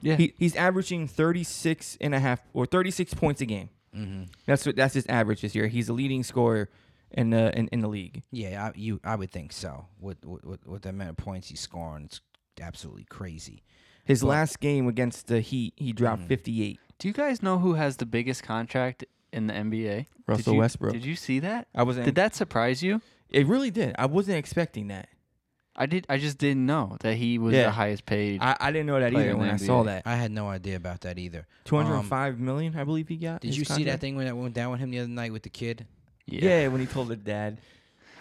yeah, he, he's averaging 36 and a half or 36 points a game. Mm-hmm. That's what that's his average this year. He's the leading scorer in the in, in the league. Yeah, I, you, I would think so. With, with with with the amount of points he's scoring, it's absolutely crazy. His But- last game against the Heat, he dropped Mhm. 58. Do you guys know who has the biggest contract in the NBA? Russell did you, Westbrook. Did you see that? I wasn't. Did that surprise you? It really did. I wasn't expecting that. I did. I just didn't know that he was Yeah. the highest paid. I, I didn't know that either when the I saw that. I had no idea about that either. Two hundred five million, I believe he got. Um, Did his you see that thing when that went down with him the other night with the kid? Yeah. when he told the dad.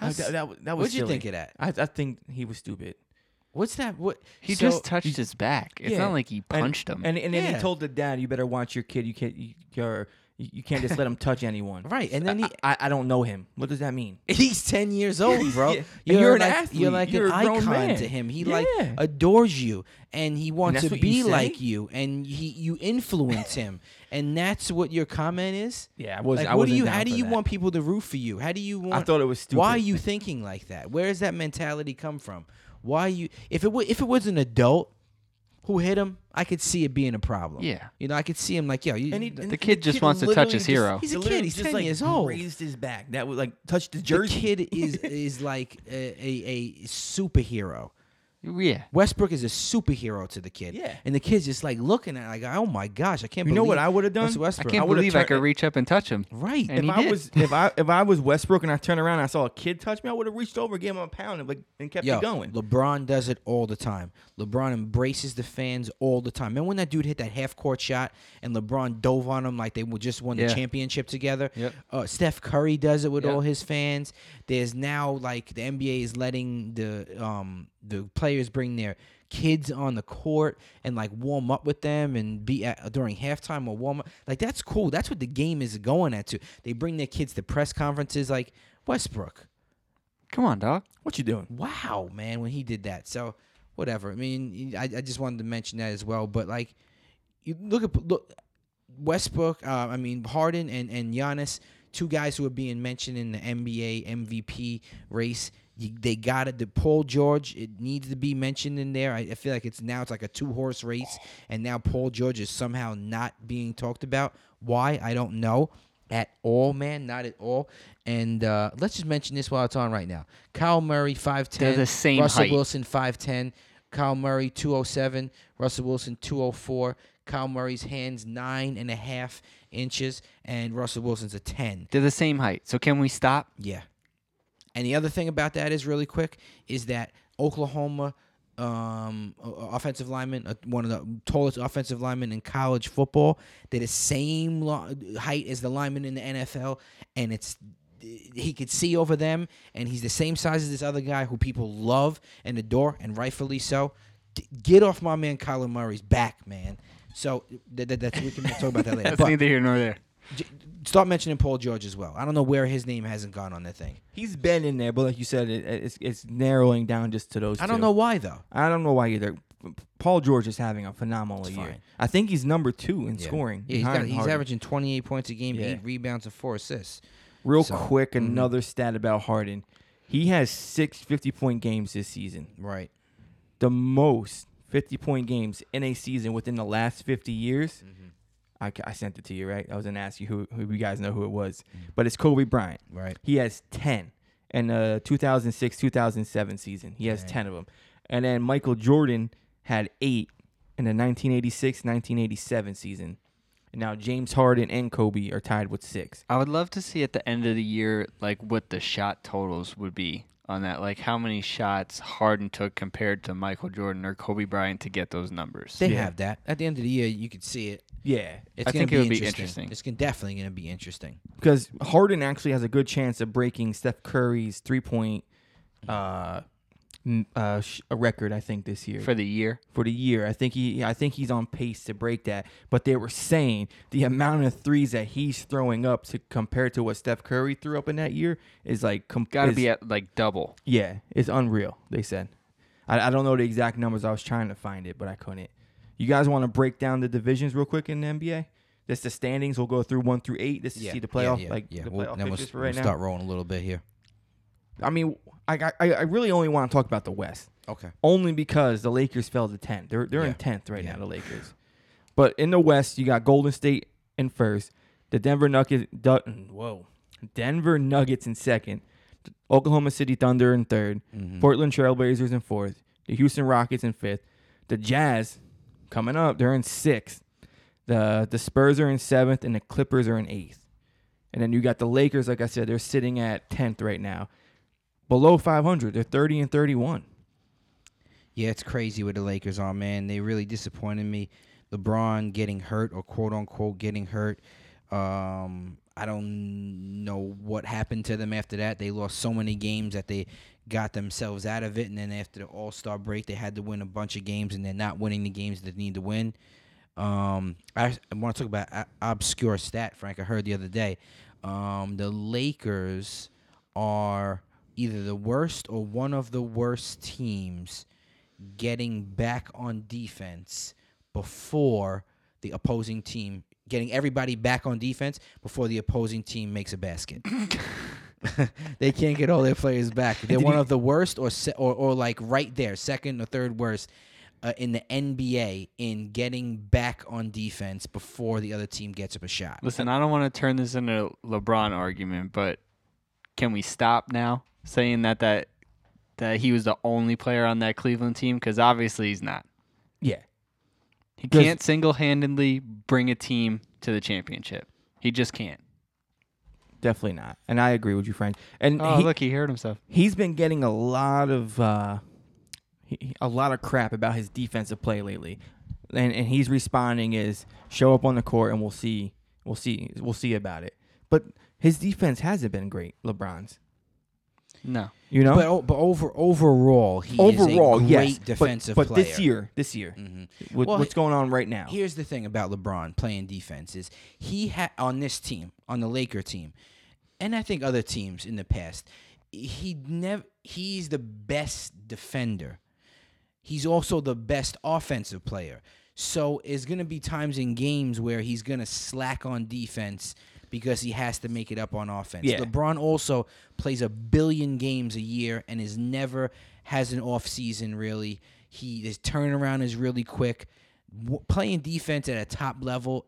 How that, that, was- that was What'd you think of that? I, I think he was stupid. What's that? What He so- just touched his back. It's Yeah. not like he And- punched him. And and then Yeah. he told the dad, "You better watch your kid. You can't. You, you're, you you can't just let him touch anyone." right, and then he. I, I, I don't know him. What does that mean? He's ten years old, bro. Yeah. And You're, you're an like, athlete. You're like You're an a grown icon man. to him. He like Yeah. adores you, and he wants that's to what you be say? like you, and he you influence him, and that's what your comment is. Yeah, I was. Like, I what do wasn't you? down How do for you that. want people to root for you? How do you want? I thought it was stupid. Why are you thinking like that? Where does that mentality come from? Why you? If it wa if it was an adult who hit him, I could see it being a problem. Yeah. you know, I could see him like, yo, you, And he, and The kid just wants to touch his just- hero. He's a kid. literally He's just, 10 like, years old. Raised his back. That was like touched the the kid is is like a, a, a superhero. Yeah. Westbrook is a superhero to the kid. Yeah. And the kid's just like looking at it like, oh my gosh, I can't You believe know what I would have done? Russell I Westbrook. can't I would've believe I turned- could reach up and touch him. Right. And if he I did. was if I if I was Westbrook and I turned around and I saw a kid touch me, I would have reached over, gave him a pound, and like and kept Yo, it going. LeBron does it all the time. LeBron embraces the fans all the time. Remember when that dude hit that half court shot and LeBron dove on him like they would just won the Yeah. championship together? Yep. Uh, Steph Curry does it with Yep. all his fans. There's now like the NBA is letting the um the players bring their kids on the court and like warm up with them and be at, during halftime or warm up. Like that's cool. That's what the game is going at to. They bring their kids to press conferences like Westbrook. Come on, dog. what you doing? Wow, man, when he did that. So whatever. I mean, I, I just wanted to mention that as well. But like, you look at look Westbrook. Uh, I mean, Harden and and Giannis, two guys who are being mentioned in the NBA MVP race. You, they got it. The Paul George, it needs to be mentioned in there. I, I feel like it's now it's like a two horse race, and now Paul George is somehow not being talked about. Why I don't know at all, man, not at all. And uh, let's just mention this while it's on right now. Kyler Murray, five ten. They're the same Russell height. Wilson, five ten. Kyler Murray, two oh seven. Russell Wilson, two oh four. Kyler Murray's hands nine and a half inches, and Russell Wilson's a ten. They're the same height. So can we stop? Yeah. And the other thing about that is really quick is that Oklahoma um, offensive lineman, uh, one of the tallest offensive linemen in college football. They're the same lo- height as the lineman in the NFL, and it's he could see over them, and he's the same size as this other guy who people love and adore, and rightfully so. D- get off my man Kyler Murray's back, man. So th- th- that's we can talk about that later. That's But neither here nor there. j- start mentioning Paul George as well. I don't know where his name hasn't gone on that thing. He's been in there, but like you said, it, it's it's narrowing down just to those. I don't two. know why though. I don't know why either. Paul George is having a phenomenal year. I think he's number two in Yeah. scoring. Yeah, he's, got, he's averaging 28 points a game, Yeah. eight rebounds, and four assists. Real so- quick, mhm. another stat about Harden. He has six 50 point games this season. Right. The most 50 point games in a season within the last 50 years. I, I sent it to you, right? I was going to ask you who, who you guys know who it was. Mm. But it's Kobe Bryant. Right. He has 10 in the 2006 2007 season. He has Dang. 10 of them. And then Michael Jordan had eight in the 1986 1987 season. And now James Harden and Kobe are tied with six. I would love to see at the end of the year like what the shot totals would be on that. Like how many shots Harden took compared to Michael Jordan or Kobe Bryant to get those numbers. They Yeah. have that. At the end of the year, you could see it. Yeah. It's I gonna think be it would be interesting. interesting. It's gonna, definitely going to be interesting. Because Harden actually has a good chance of breaking Steph Curry's three point uh, m- uh, sh- a record, I think, this year. for the year. for the year. I think he I think he's on pace to break that. But they were saying the amount of threes that he's throwing up to compared to what Steph Curry threw up in that year is like com- Got to be at like double. yeah, it's unreal. They said. I, I don't know the exact numbers. I was trying to find it, but I couldn't. You guys want to break down the divisions real quick in the NBA? This the standings. We'll go through one through eight. This is see the playoff yeah, like yeah. the We'll- playoff then we'll, pictures for we'll now. start rolling a little bit here. I mean, I, I I really only want to talk about the West Okay. only because the Lakers fell to 10. They're they're in 10th right Yeah. now, the Lakers. But in the West, you got Golden State in first, the Denver Nuggets whoa. Denver Nuggets in second, Oklahoma City Thunder in 3rd Mhm. Portland Trailblazers in fourth, the Houston Rockets in fifth, the Jazz coming up, they're in sixth. The the Spurs are in seventh and the Clippers are in eighth. And then you got the Lakers, like I said, they're sitting at 10th right now. Below 500, they're 30 and 31. Yeah, it's crazy with the Lakers are, man. They really disappointed me. LeBron getting hurt or quote unquote getting hurt. Um, I don't know what happened to them after that. They lost so many games that they got themselves out of it, and then after the All Star break, they had to win a bunch of games, and they're not winning the games that they need to win. Um, I, I want to talk about a- obscure stat, Frank. I heard the other day. Um, the Lakers are either the worst or one of the worst teams getting back on defense before the opposing team getting everybody back on defense before the opposing team makes a basket. they can't get all their players back. They're Did one you- of the worst, or se- or or like right there, second or third worst uh, in the NBA in getting back on defense before the other team gets up a shot. Listen, I don't want to turn this into a LeBron argument, but can we stop now saying that that that he was the only player on that Cleveland team? Because obviously he's not. Yeah. He can't single-handedly bring a team to the championship. He just can't. Definitely not. And I agree with you, Frank. And Oh, he, look, he hurt himself. he's been getting a lot of uh, he, a lot of crap about his defensive play lately, and and he's responding is show up on the court and we'll see, we'll see, we'll see about it. But his defense hasn't been great. LeBron's, No. you know, But o- but over overall, he overall, is a great yes, but- defensive but, player. this year, this year, Mhm. with, Well, what's going on right now? Here's the thing about LeBron playing defense is he had on this team, on the Laker team, and I think other teams in the past, he never he's the best defender. He's also the best offensive player. So it's going to be times in games where he's going to slack on defense because he has to make it up on offense. Yeah. LeBron also plays a billion games a year and is never has an off season really. He his turnaround is really quick. W- playing defense at a top level,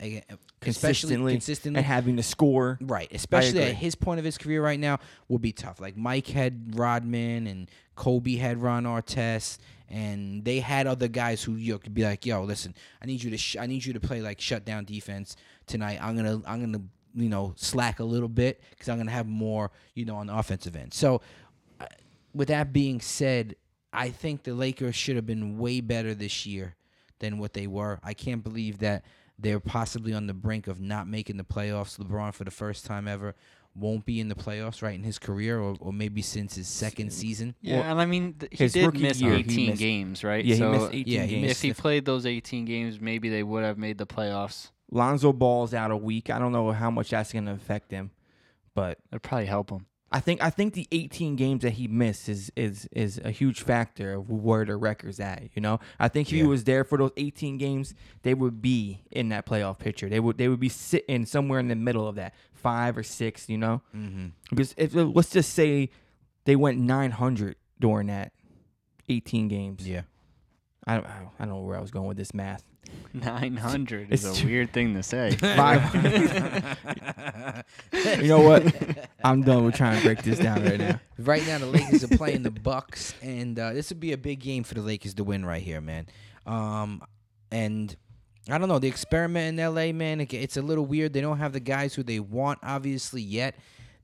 consistently, consistently and having to score. Right, especially at his point of his career right now, will be tough. Like Mike had Rodman and Kobe had Ron Artest, and they had other guys who you know, could be like, "Yo, listen, I need you to, sh- I need you to play like shut down defense tonight. I'm gonna, I'm gonna, you know, slack a little bit because I'm gonna have more, you know, on the offensive end." So, uh, with that being said, I think the Lakers should have been way better this year than what they were. I can't believe that they're possibly on the brink of not making the playoffs. LeBron, for the first time ever, won't be in the playoffs right in his career, or, or maybe since his second season. Yeah, and I mean th- he his did miss year, 18 missed- games, right? Yeah, so he missed 18 yeah, he games. missed if he played those 18 games, maybe they would have made the playoffs. Lonzo Ball's out a week. I don't know how much that's going to affect him, but It'd probably help him. I think I think the 18 games that he missed is is is a huge factor of where the record's at. You know, I think if he was there for those 18 games, they would be in that playoff picture. They would they would be sitting somewhere in the middle of that five or six. You know, Mm-hmm. because if let's just say they went 900 during that 18 games. Yeah. I don't I don't know where I was going with this math. 900 It's is a too- weird thing to say. You know what? I'm done with trying to break this down right now. Right now, the Lakers are playing the Bucks, and uh, this would be a big game for the Lakers to win right here, man. Um, and I don't know the experiment in L.A., man. it- It's a little weird. They don't have the guys who they want, obviously, yet.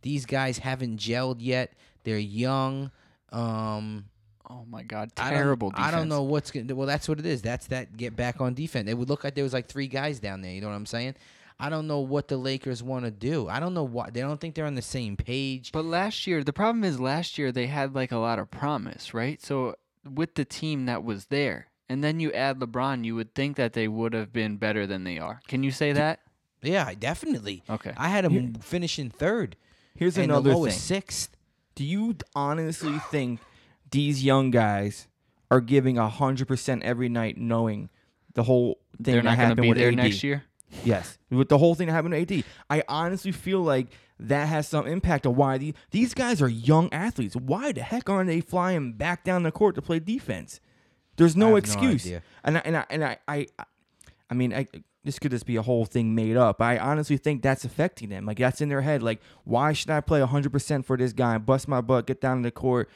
These guys haven't gelled yet. They're young. Um, oh my god, I don't- terrible I don't know what's gonna. Well, that's what it is. That's that get back on defense. It would look like there was like three guys down there. You know what I'm saying? I don't know what the Lakers want to do. I don't know why they don't think they're on the same page. But last year, the problem is last year they had like a lot of promise, right? So with the team that was there, and then you add LeBron, you would think that they would have been better than they are. Can you say that? Yeah, definitely. Okay. I had them finishing third. Here's and another the thing. lowest sixth. Do you honestly think these young guys are giving hundred percent every night, knowing the whole thing They're that not going to happened be with there AD? next year. Yes, with the whole thing that happened with AD, I honestly feel like that has some impact on why the, these guys are young athletes. Why the heck aren't they flying back down the court to play defense? There's no have no excuse. idea. and I, and I, and I, I, I mean, I, this could just be a whole thing made up. I honestly think that's affecting them. Like that's in their head. Like, why should I play 100% for this guy, bust my butt, get down to the court,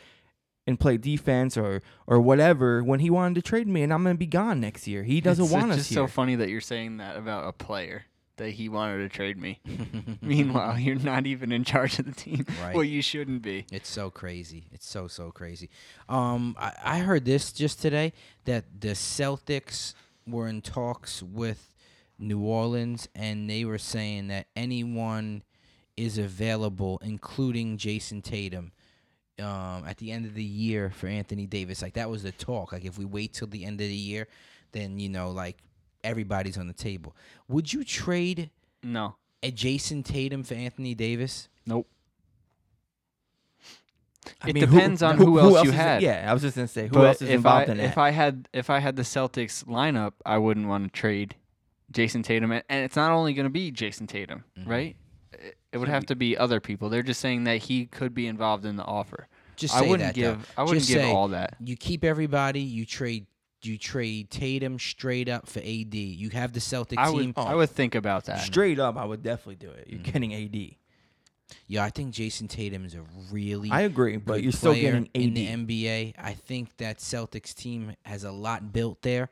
and play defense or or whatever when he wanted to trade me and I'm gonna be gone next year. He doesn't it's, want it's us just here. so funny that you're saying that about a player that he wanted to trade me. Meanwhile, you're not even in charge of the team. Right. Well, you shouldn't be. It's so crazy. It's so so crazy. Um, I, I heard this just today that the Celtics were in talks with New Orleans, and they were saying that anyone is available, including Jayson Tatum. Um, at the end of the year for Anthony Davis, like that was the talk. Like if we wait till the end of the year, then you know, like everybody's on the table. Would you trade No. a Jayson Tatum for Anthony Davis? Nope. I it mean, who- depends on who, else you is- had. Yeah, I was just gonna say who but else is involved I, in that. If I had if I had the Celtics lineup, I wouldn't want to trade Jayson Tatum, and it's not only going to be Jayson Tatum, Mhm. right? It, it would have to be other people. They're just saying that he could be involved in the offer. Just I say wouldn't that, though. give I wouldn't Just give say, all that. You keep everybody. You trade. You trade Tatum straight up for AD. You have the Celtic I team. would I would think about that. Straight up, I would definitely do it. You're Mhm. getting AD. Yeah, I think Jayson Tatum is a really I agree, but good you're still player getting AD. in the NBA. I think that Celtics team has a lot built there.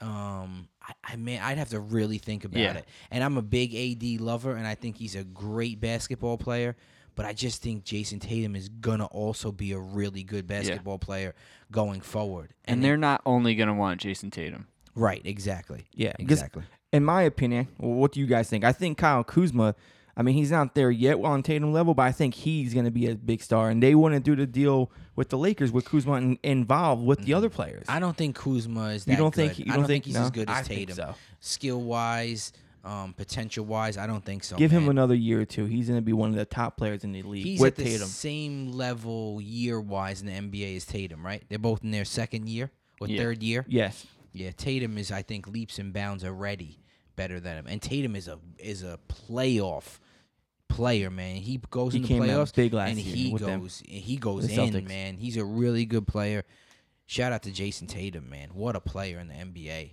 Um, I, I mean, I'd have to really think about Yeah. it. And I'm a big AD lover, and I think he's a great basketball player. But I just think Jayson Tatum is gonna also be a really good basketball player going forward. and they're not only going to want Jayson Tatum. right, exactly, yeah, exactly. in my opinion, well, what do you guys think? I think Kyle Kuzma. I mean, he's not there yet well on Tatum level, but I think he's going to be a big star. And they wouldn't do the deal with the Lakers with Kuzma in, involved with the other players. I don't think Kuzma is that you don't good. think? You don't, don't think, he's no? as good as I think Tatum. so. Skill wise, um, potential wise, I don't think so. Give him another year or two. He's going to be one of the top players in the league He's with at the Tatum. same level year wise in the NBA as Tatum, right? They're both in their second year or Yeah. third year. Yes. Yeah, Tatum is I think leaps and bounds already better than him. And Tatum is a is a playoff player, man. He goes He in the came out playoffs big last and year he with them. goes he goes The in, Celtics. man. He's a really good player. Shout out to Jayson Tatum, man. What a player in the NBA.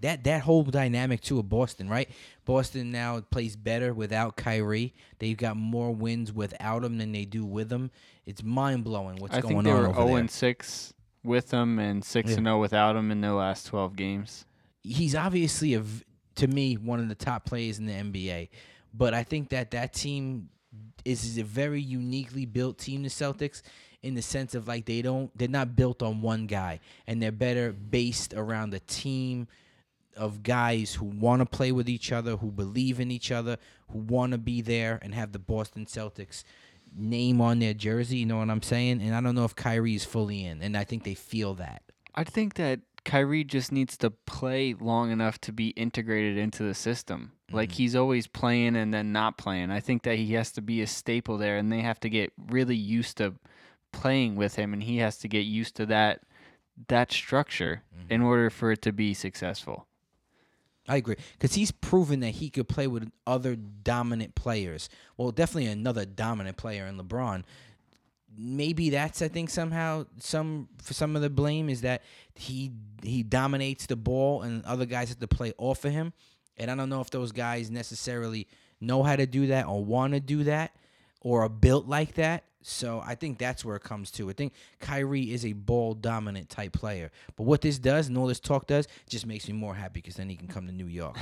That that whole dynamic too of Boston, right? Boston now plays better without Kyrie. They've got more wins without him than they do with him. It's mind blowing what's I going think they on were over 0 and 6 with him and 6 Yeah. and 0 without him in their last 12 games. he's obviously a v- to me one of the top players in the NBA. But I think that that team is a very uniquely built team, the Celtics, in the sense of like they don't they're not built on one guy, and they're better based around a team of guys who want to play with each other, who believe in each other, who want to be there and have the Boston Celtics name on their jersey. You know what I'm saying? And I don't know if Kyrie is fully in, and I think they feel that. I think that Kyrie just needs to play long enough to be integrated into the system. Like Mhm. he's always playing and then not playing. I think that he has to be a staple there and they have to get really used to playing with him and he has to get used to that that structure in order for it to be successful. I agree because he's proven that he could play with other dominant players. Well, definitely another dominant player in LeBron. Maybe that's I think somehow some for some of the blame is that he he dominates the ball and other guys have to play off of him. And I don't know if those guys necessarily know how to do that or want to do that or are built like that. So I think that's where it comes to. I think Kyrie is a ball dominant type player. But what this does and all this talk does just makes me more happy because then he can come to New York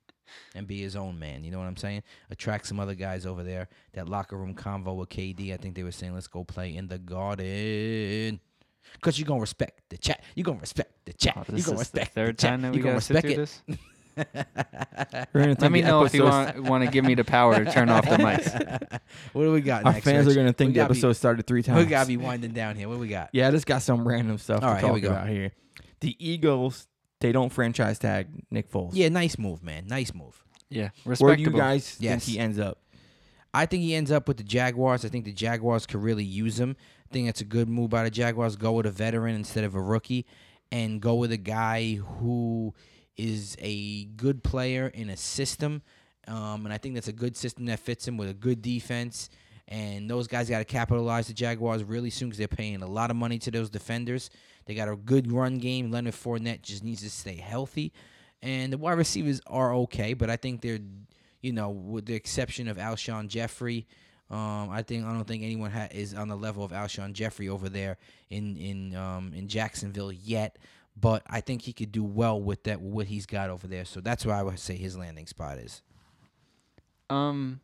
and be his own man. You know what I'm saying? Attract some other guys over there. That locker room convo with KD. I think they were saying, let's go play in the garden. Cause you're gonna respect the chat. You're gonna respect the chat. Oh, you're gonna is the respect third the chat. time that we you're gonna respect it. this. We're gonna Let me know if you want want to give me the power to turn off the mics. what do we got Our next? fans Rich? are gonna think We the gotta be- episode started three times. We gotta be winding down here. What do we got? Yeah, I just got some random stuff All to right, here talk we go. about here. The Eagles, they don't franchise tag Nick Foles. Yeah, nice move, man. Nice move. Yeah, Where do you guys Yes. think he ends up? I think he ends up with the Jaguars. I think the Jaguars could really use him. I think that's a good move by the Jaguars. Go with a veteran instead of a rookie, and go with a guy who is a good player in a system. Um, and I think that's a good system that fits him with a good defense. And those guys got to capitalize the Jaguars really soon because they're paying a lot of money to those defenders. They got a good run game. Leonard Fournette just needs to stay healthy. And the wide receivers are okay, but I think they're, you know, with the exception of Alshon Jeffery, um, I think I don't think anyone ha- is on the level of Alshon Jeffery over there in in um, in Jacksonville yet. But I think he could do well with that what he's got over there. So that's why I would say his landing spot is. Um,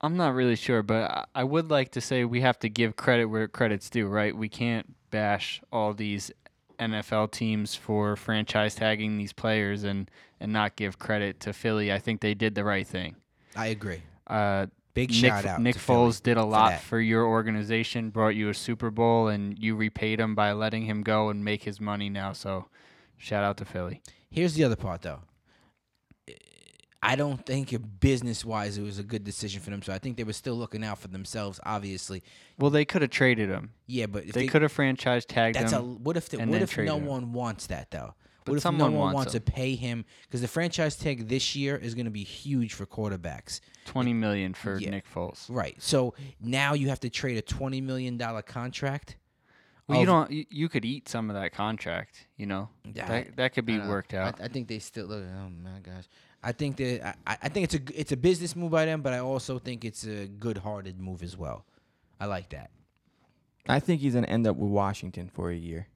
I'm not really sure, but I- I would like to say we have to give credit where credit's due, right? We can't bash all these NFL teams for franchise tagging these players and and not give credit to Philly. I think they did the right thing. I agree. Uh, Big Nick, shout out. Nick Foles did a lot that. for your organization, brought you a Super Bowl, and you repaid him by letting him go and make his money now. So, shout out to Philly. Here's the other part, though. I don't think business wise it was a good decision for them. So I think they were still looking out for themselves. Obviously, Well, they could have traded him. yeah. But if They could have franchise tagged That's a him. what if the, what if no one wants that though? But what if no someone one wants wants to pay him? Because the franchise tag this year is going to be huge for quarterbacks. Twenty million for Yeah. Nick Foles. Right. So now you have to trade a twenty million dollar contract. Well, you don't. You, you could eat some of that contract. You know, Yeah, that that could be I don't know. worked out. I, I think they still look. Oh my gosh. I think that I, I think it's a g- it's a business move by them, but I also think it's a good hearted move as well. I like that. I think he's gonna end up with Washington for a year.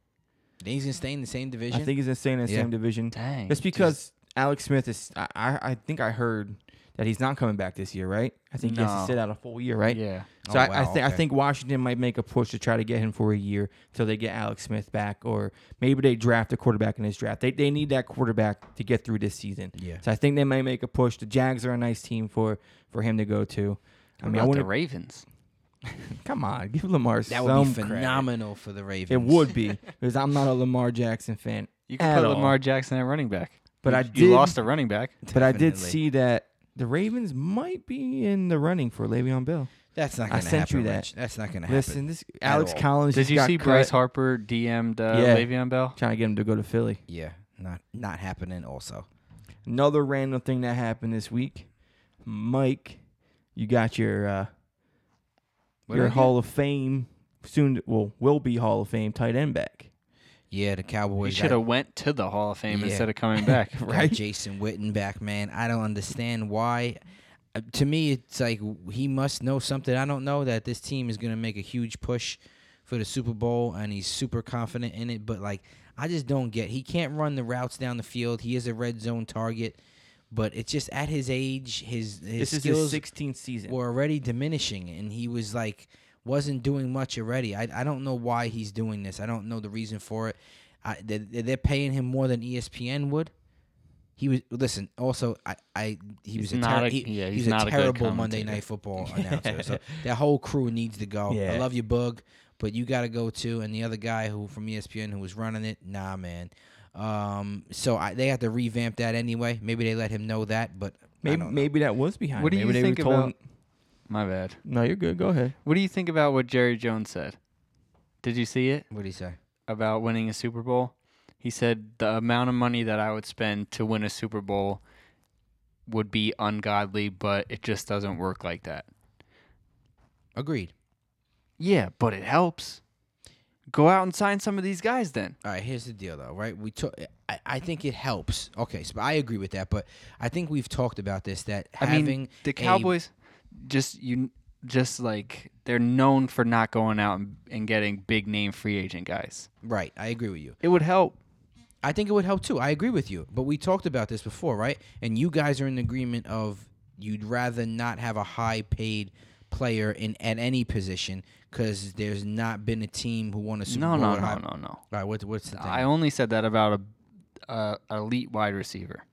Then he's gonna stay in the same division. I think he's gonna stay in the Yeah. same division. Dang. Just because Alex Smith is, I, I I think I heard that he's not coming back this year, right? I think he has to sit out a full year, right? Yeah. So Oh, I, I wow, think I think Washington might make a push to try to get him for a year till they get Alex Smith back, or maybe they draft a quarterback in his draft. They they need that quarterback to get through this season. Yeah. So I think they might make a push. The Jags are a nice team for for him to go to. I What mean, I about the Ravens? come on, give Lamar that would some be credit. phenomenal for the Ravens. It would be because I'm not a Lamar Jackson fan, You could At put all. Lamar Jackson at running back. but you, I you lost a running back. But I did see that the Ravens might be in the running for Le'Veon Bell. That's not I gonna sent happen. you that. Rich. That's not gonna happen. Listen, this Alex all. Collins. Did just you got see cut, Bryce Harper DM'd uh, Yeah. Le'Veon Bell? trying to get him to go to Philly? Yeah, not not happening. Also, Another random thing that happened this week, Mike, you got your uh, What your did I get? Hall of Fame soon. Well, will be Hall of Fame tight end back. yeah, the We Cowboys should have went to the Hall of Fame Yeah. instead of coming back. got right? Jason Witten back, man. I don't understand why. Uh, to me, it's like he must know something I don't know that this team is gonna make a huge push for the Super Bowl, and he's super confident in it. But like, I just don't get. He can't run the routes down the field. He is a red zone target. But it's just at his age, his his This is skills his 16th season. were already diminishing, and he was like wasn't doing much already. I I don't know why he's doing this. I don't know the reason for it. I, they, they're paying him more than ESPN would. He was listen. Also, I, I he was He's a, ter- a- he, yeah, he he's not a a terrible Monday. Night Football announcer. so that whole crew needs to go. I love you, Bug, but you got to go too. And the other guy who from ESPN who was running it, nah, man. Um, so I, they have to revamp that anyway. Maybe they let him know that, but I maybe don't know. maybe that was behind. What it. do you maybe they think told about- him- My bad. No, you're good. Go ahead. What do you think about what Jerry Jones said? Did you see it what do you say? about winning a Super Bowl? He said the amount of money that I would spend to win a Super Bowl would be ungodly, but it just doesn't work like that. Agreed. Yeah, but it helps. Go out and sign some of these guys then. All right, here's the deal, though, right? We took. I, I think it helps. Okay, so I agree with that, but I think we've talked about this that I having mean, the Cowboys just you just like they're known for not going out and, and getting big name free agent guys. right. I agree with you. It would help. I think it would help too. I agree with you. But we talked about this before, right? And you guys are in agreement of you'd rather not have a high paid player in at any position because there's not been a team who won a Super No, Bowl. no, no, no, no. All right, what, what's the thing? I only said that about a, a elite wide receiver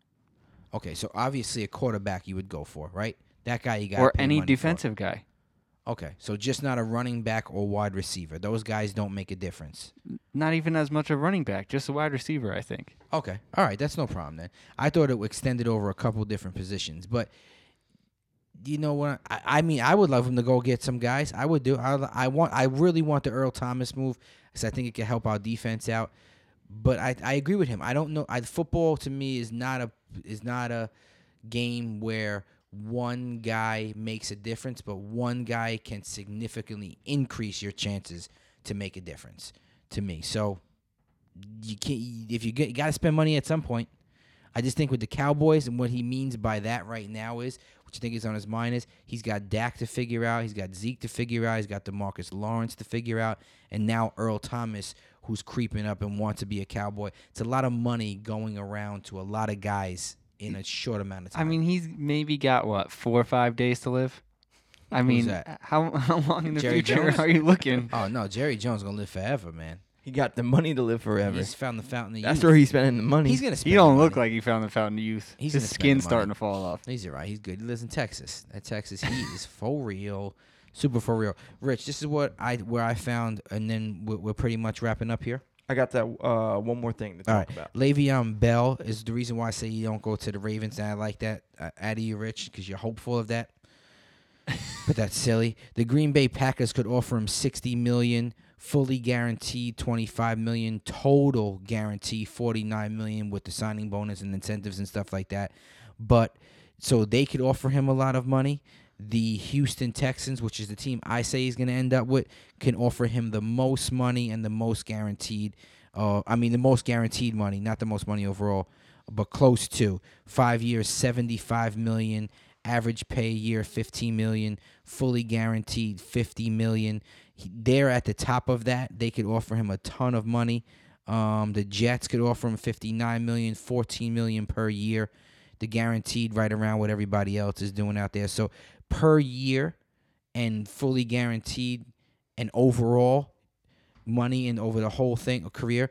okay, so obviously a quarterback you would go for, right? That guy you got or any defensive guy. Okay, so just not a running back or wide receiver. Those guys don't make a difference. Not even as much a running back, just a wide receiver. I think. Okay. All right. That's no problem then. I thought it extended over a couple different positions, but you know what? I, I mean, I would love him to go get some guys. I would do. I, I want. I really want the Earl Thomas move because I think it can help our defense out. But I, I agree with him. I don't know. I, football to me is not a is not a game where one guy makes a difference, but one guy can significantly increase your chances to make a difference. To me, so you can't if you get you got to spend money at some point. I just think with the Cowboys and what he means by that right now is, which I think is on his mind is, he's got Dak to figure out, he's got Zeke to figure out, he's got Demarcus Lawrence to figure out, and now Earl Thomas who's creeping up and wants to be a Cowboy. It's a lot of money going around to a lot of guys in a short amount of time. I mean, he's maybe got what four or five days to live. I mean, how how long in the Jerry future Jones? are you looking? oh no, Jerry Jones gonna live forever, man. He got the money to live forever. He's found the fountain of youth. That's youth. where he's spending the money. he's gonna spend. He don't the look money. like he found the fountain of youth. He's His gonna spend the skin's money. starting to fall off. He's all right. He's good. He lives in Texas. That Texas heat is for real, super for real. Rich, this is what I where I found, and then we're, we're pretty much wrapping up here. I got that uh, one more thing to talk All right. about. Le'Veon Bell is the reason why I say you don't go to the Ravens, and I like that uh, out of you, Rich, because you're hopeful of that. but that's silly. The Green Bay Packers could offer him sixty million, fully guaranteed twenty five million, total guarantee forty nine million with the signing bonus and incentives and stuff like that. But so they could offer him a lot of money. The Houston Texans, which is the team I say he's going to end up with, can offer him the most money and the most guaranteed. Uh, I mean, the most guaranteed money, not the most money overall, but close to five years, seventy-five million. Average pay year, fifteen million. Fully guaranteed, fifty million. He- They're at the top of that. They could offer him a ton of money. Um, the Jets could offer him 59 million, 14 million per year. The guaranteed right around what everybody else is doing out there. So per year and fully guaranteed and overall money and over the whole thing, a career,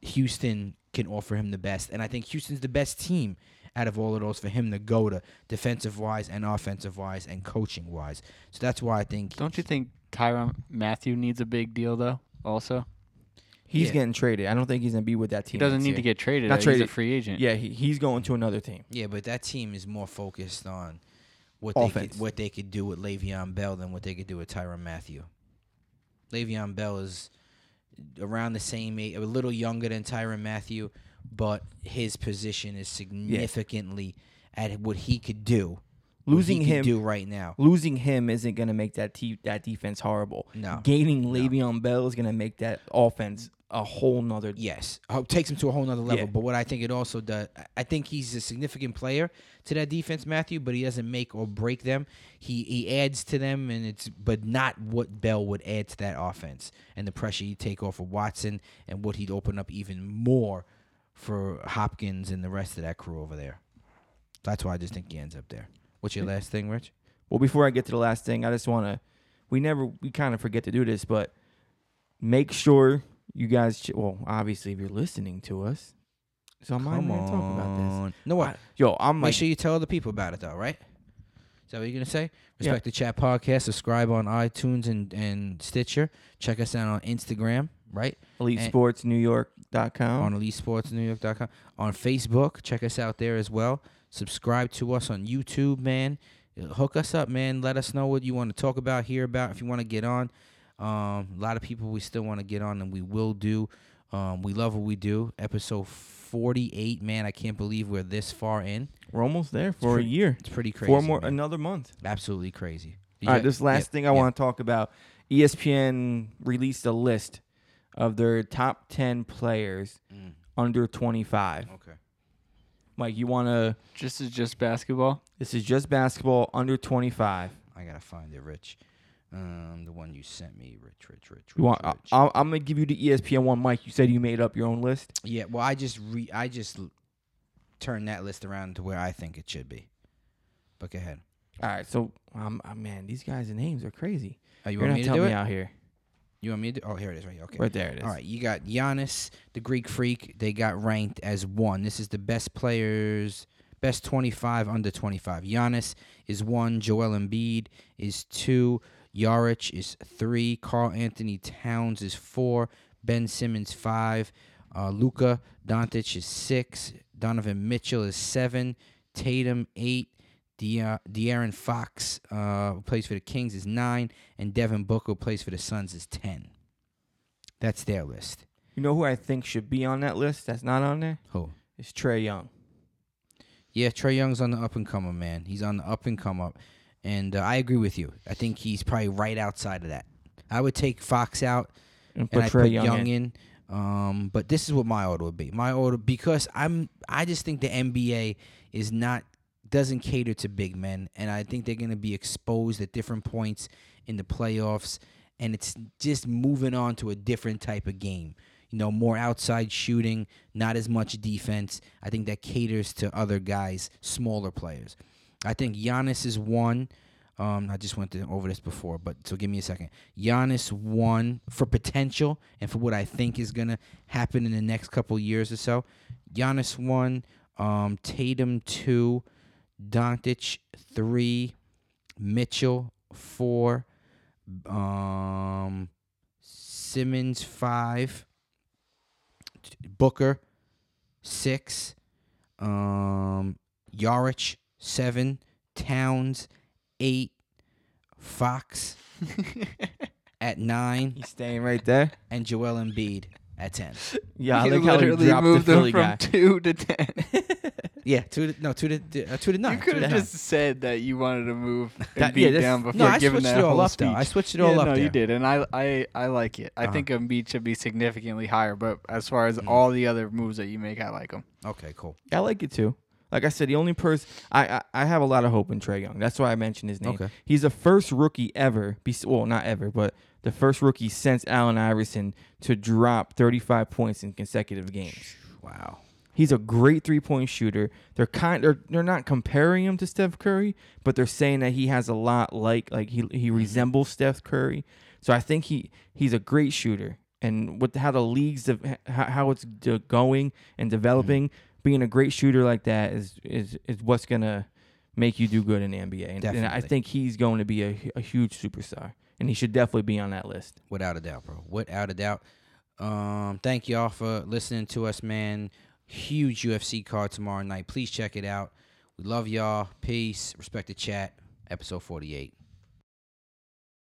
Houston can offer him the best. And I think Houston's the best team out of all of those for him to go to defensive wise and offensive wise and coaching wise. So that's why I think Don't you think Tyrann Mathieu needs a big deal though? Also, He's Yeah. getting traded. I don't think he's gonna be with that team. he doesn't need year. to get traded. Not He's traded. a free agent. Yeah, he, he's going to another team. Yeah, but that team is more focused on what Offense. they could, what they could do with Le'Veon Bell than what they could do with Tyrann Mathieu. Le'Veon Bell is around the same age, a little younger than Tyrann Mathieu, but his position is significantly at what he could do. what Losing he could him- do right now. Losing him isn't gonna make that te- that defense horrible. No. Gaining. Le'Veon Bell is gonna make that offense a whole nother. Yes, uh, takes him to a whole nother level. Yeah. But what I think it also does, I- think he's a significant player to that defense, Mathieu. But he doesn't make or break them. He he adds to them, and it's but not what Bell would add to that offense and the pressure he'd take off of Watson and what he'd open up even more for Hopkins and the rest of that crew over there. That's why I just think he ends up there. What's your last thing, Rich? Well, before I get to the last thing, I just want to. We never, we kind of forget to do this, but make sure you guys. Ch- well, obviously, if you're listening to us, so I'm not Come even gonna talk about this. No what? Yo, I'm Make like, sure you tell other people about it though, right? Is that what you're gonna say? Respect the Chat podcast. Subscribe on iTunes and, and Stitcher. Check us out on Instagram, right? EliteSportsNewYork.com. on EliteSportsNewYork.com. On Facebook, check us out there as well. Subscribe to us on YouTube, man. Hook us up, man. Let us know what you want to talk about, hear about. If you want to get on, um, a lot of people we still want to get on, and we will do. Um, we love what we do. Episode 48, man. I can't believe we're this far in. We're almost there for a year. It's pretty crazy. Four more, man. another month. Absolutely crazy. All right, this last yeah, thing I yeah. want to talk about ESPN released a list of their top 10 players Mm, under 25. okay. Mike, you want to. This is just basketball. This is just basketball under 25. I gotta find it, Rich. Um, the one you sent me, Rich, Rich, Rich. You want? Rich, I, I'm, I'm going to give you the ESPN one, Mike. You said you made up your own list. Yeah, well, I just re I just l- turned that list around to where I think it should be. But go ahead. All right, so, um, uh, man, these guys' names are crazy. Oh, you You're want going me to to help do me it? out here. You want me to? do Oh, here it is, right. here, Okay. Right there it is. All right, you got Giannis, the Greek Freak. They got ranked as one. This is the best players, best 25 under 25. Giannis is one. Joel Embiid is two. Yarich is three. Karl-Anthony Towns is four. Ben Simmons five. Uh, Luka Doncic is six. Donovan Mitchell is seven. Tatum eight. De- De'Aaron Fox, uh, who plays for the Kings, is nine, and Devin Booker, who plays for the Suns, is ten. That's their list. You know who I think should be on that list that's not on there? Who? It's Trae Young. Yeah, Trae Young's on the up and comer, man. He's on the up and come up, and uh, I agree with you. I think he's probably right outside of that. I would take Fox out And and put I Trae put Young, Young, in. in. Um, but this is what my order would be. My order because I'm I just think the NBA is not doesn't cater to big men, and I think they're going to be exposed at different points in the playoffs, and it's just moving on to a different type of game. You know, more outside shooting, not as much defense. I think that caters to other guys, smaller players. I think Giannis is one. Um, I just went over this before, but so give me a second. Giannis one for potential and for what I think is gonna happen in the next couple years or so. Giannis one, um, Tatum two, Doncic three, Mitchell four, um, Simmons five, Booker six, um, Yarich seven, Towns eight, Fox at nine, He's staying right there. and Joel Embiid at ten. Yeah, I You like he literally dropped the moved them from guy. two to ten. Yeah, two to no two to uh, two to nine. you could to have nine. just said that you wanted to move and That- beat yeah, this- down before no, I giving switched that it all whole up speech. though. I switched it all yeah, up no, there. you did, and I, I, I like it. I Uh-huh. think Embiid should be significantly higher, but as far as Mm. all the other moves that you make, I like them. Okay, cool. I like it too. Like I said, the only person I, I I have a lot of hope in Trae Young. That's why I mentioned his name. Okay. He's the first rookie ever. Be, well, not ever, but the first rookie since Allen Iverson to drop 35 points in consecutive games. Wow. He's a great three point shooter. They're kind they're, they're not comparing him to Steph Curry, but they're saying that he has a lot like like he he resembles Steph Curry. So I think he he's a great shooter. And with how the leagues of how, how it's going and developing, being a great shooter like that is is is what's gonna make you do good in the NBA. And, and I think he's going to be a, a huge superstar, and he should definitely be on that list. Without a doubt, bro. Without a doubt. Um, thank y'all for listening to us, man. Huge UFC card tomorrow night. Please check it out. We love y'all. Peace. Respect the chat. Episode 48.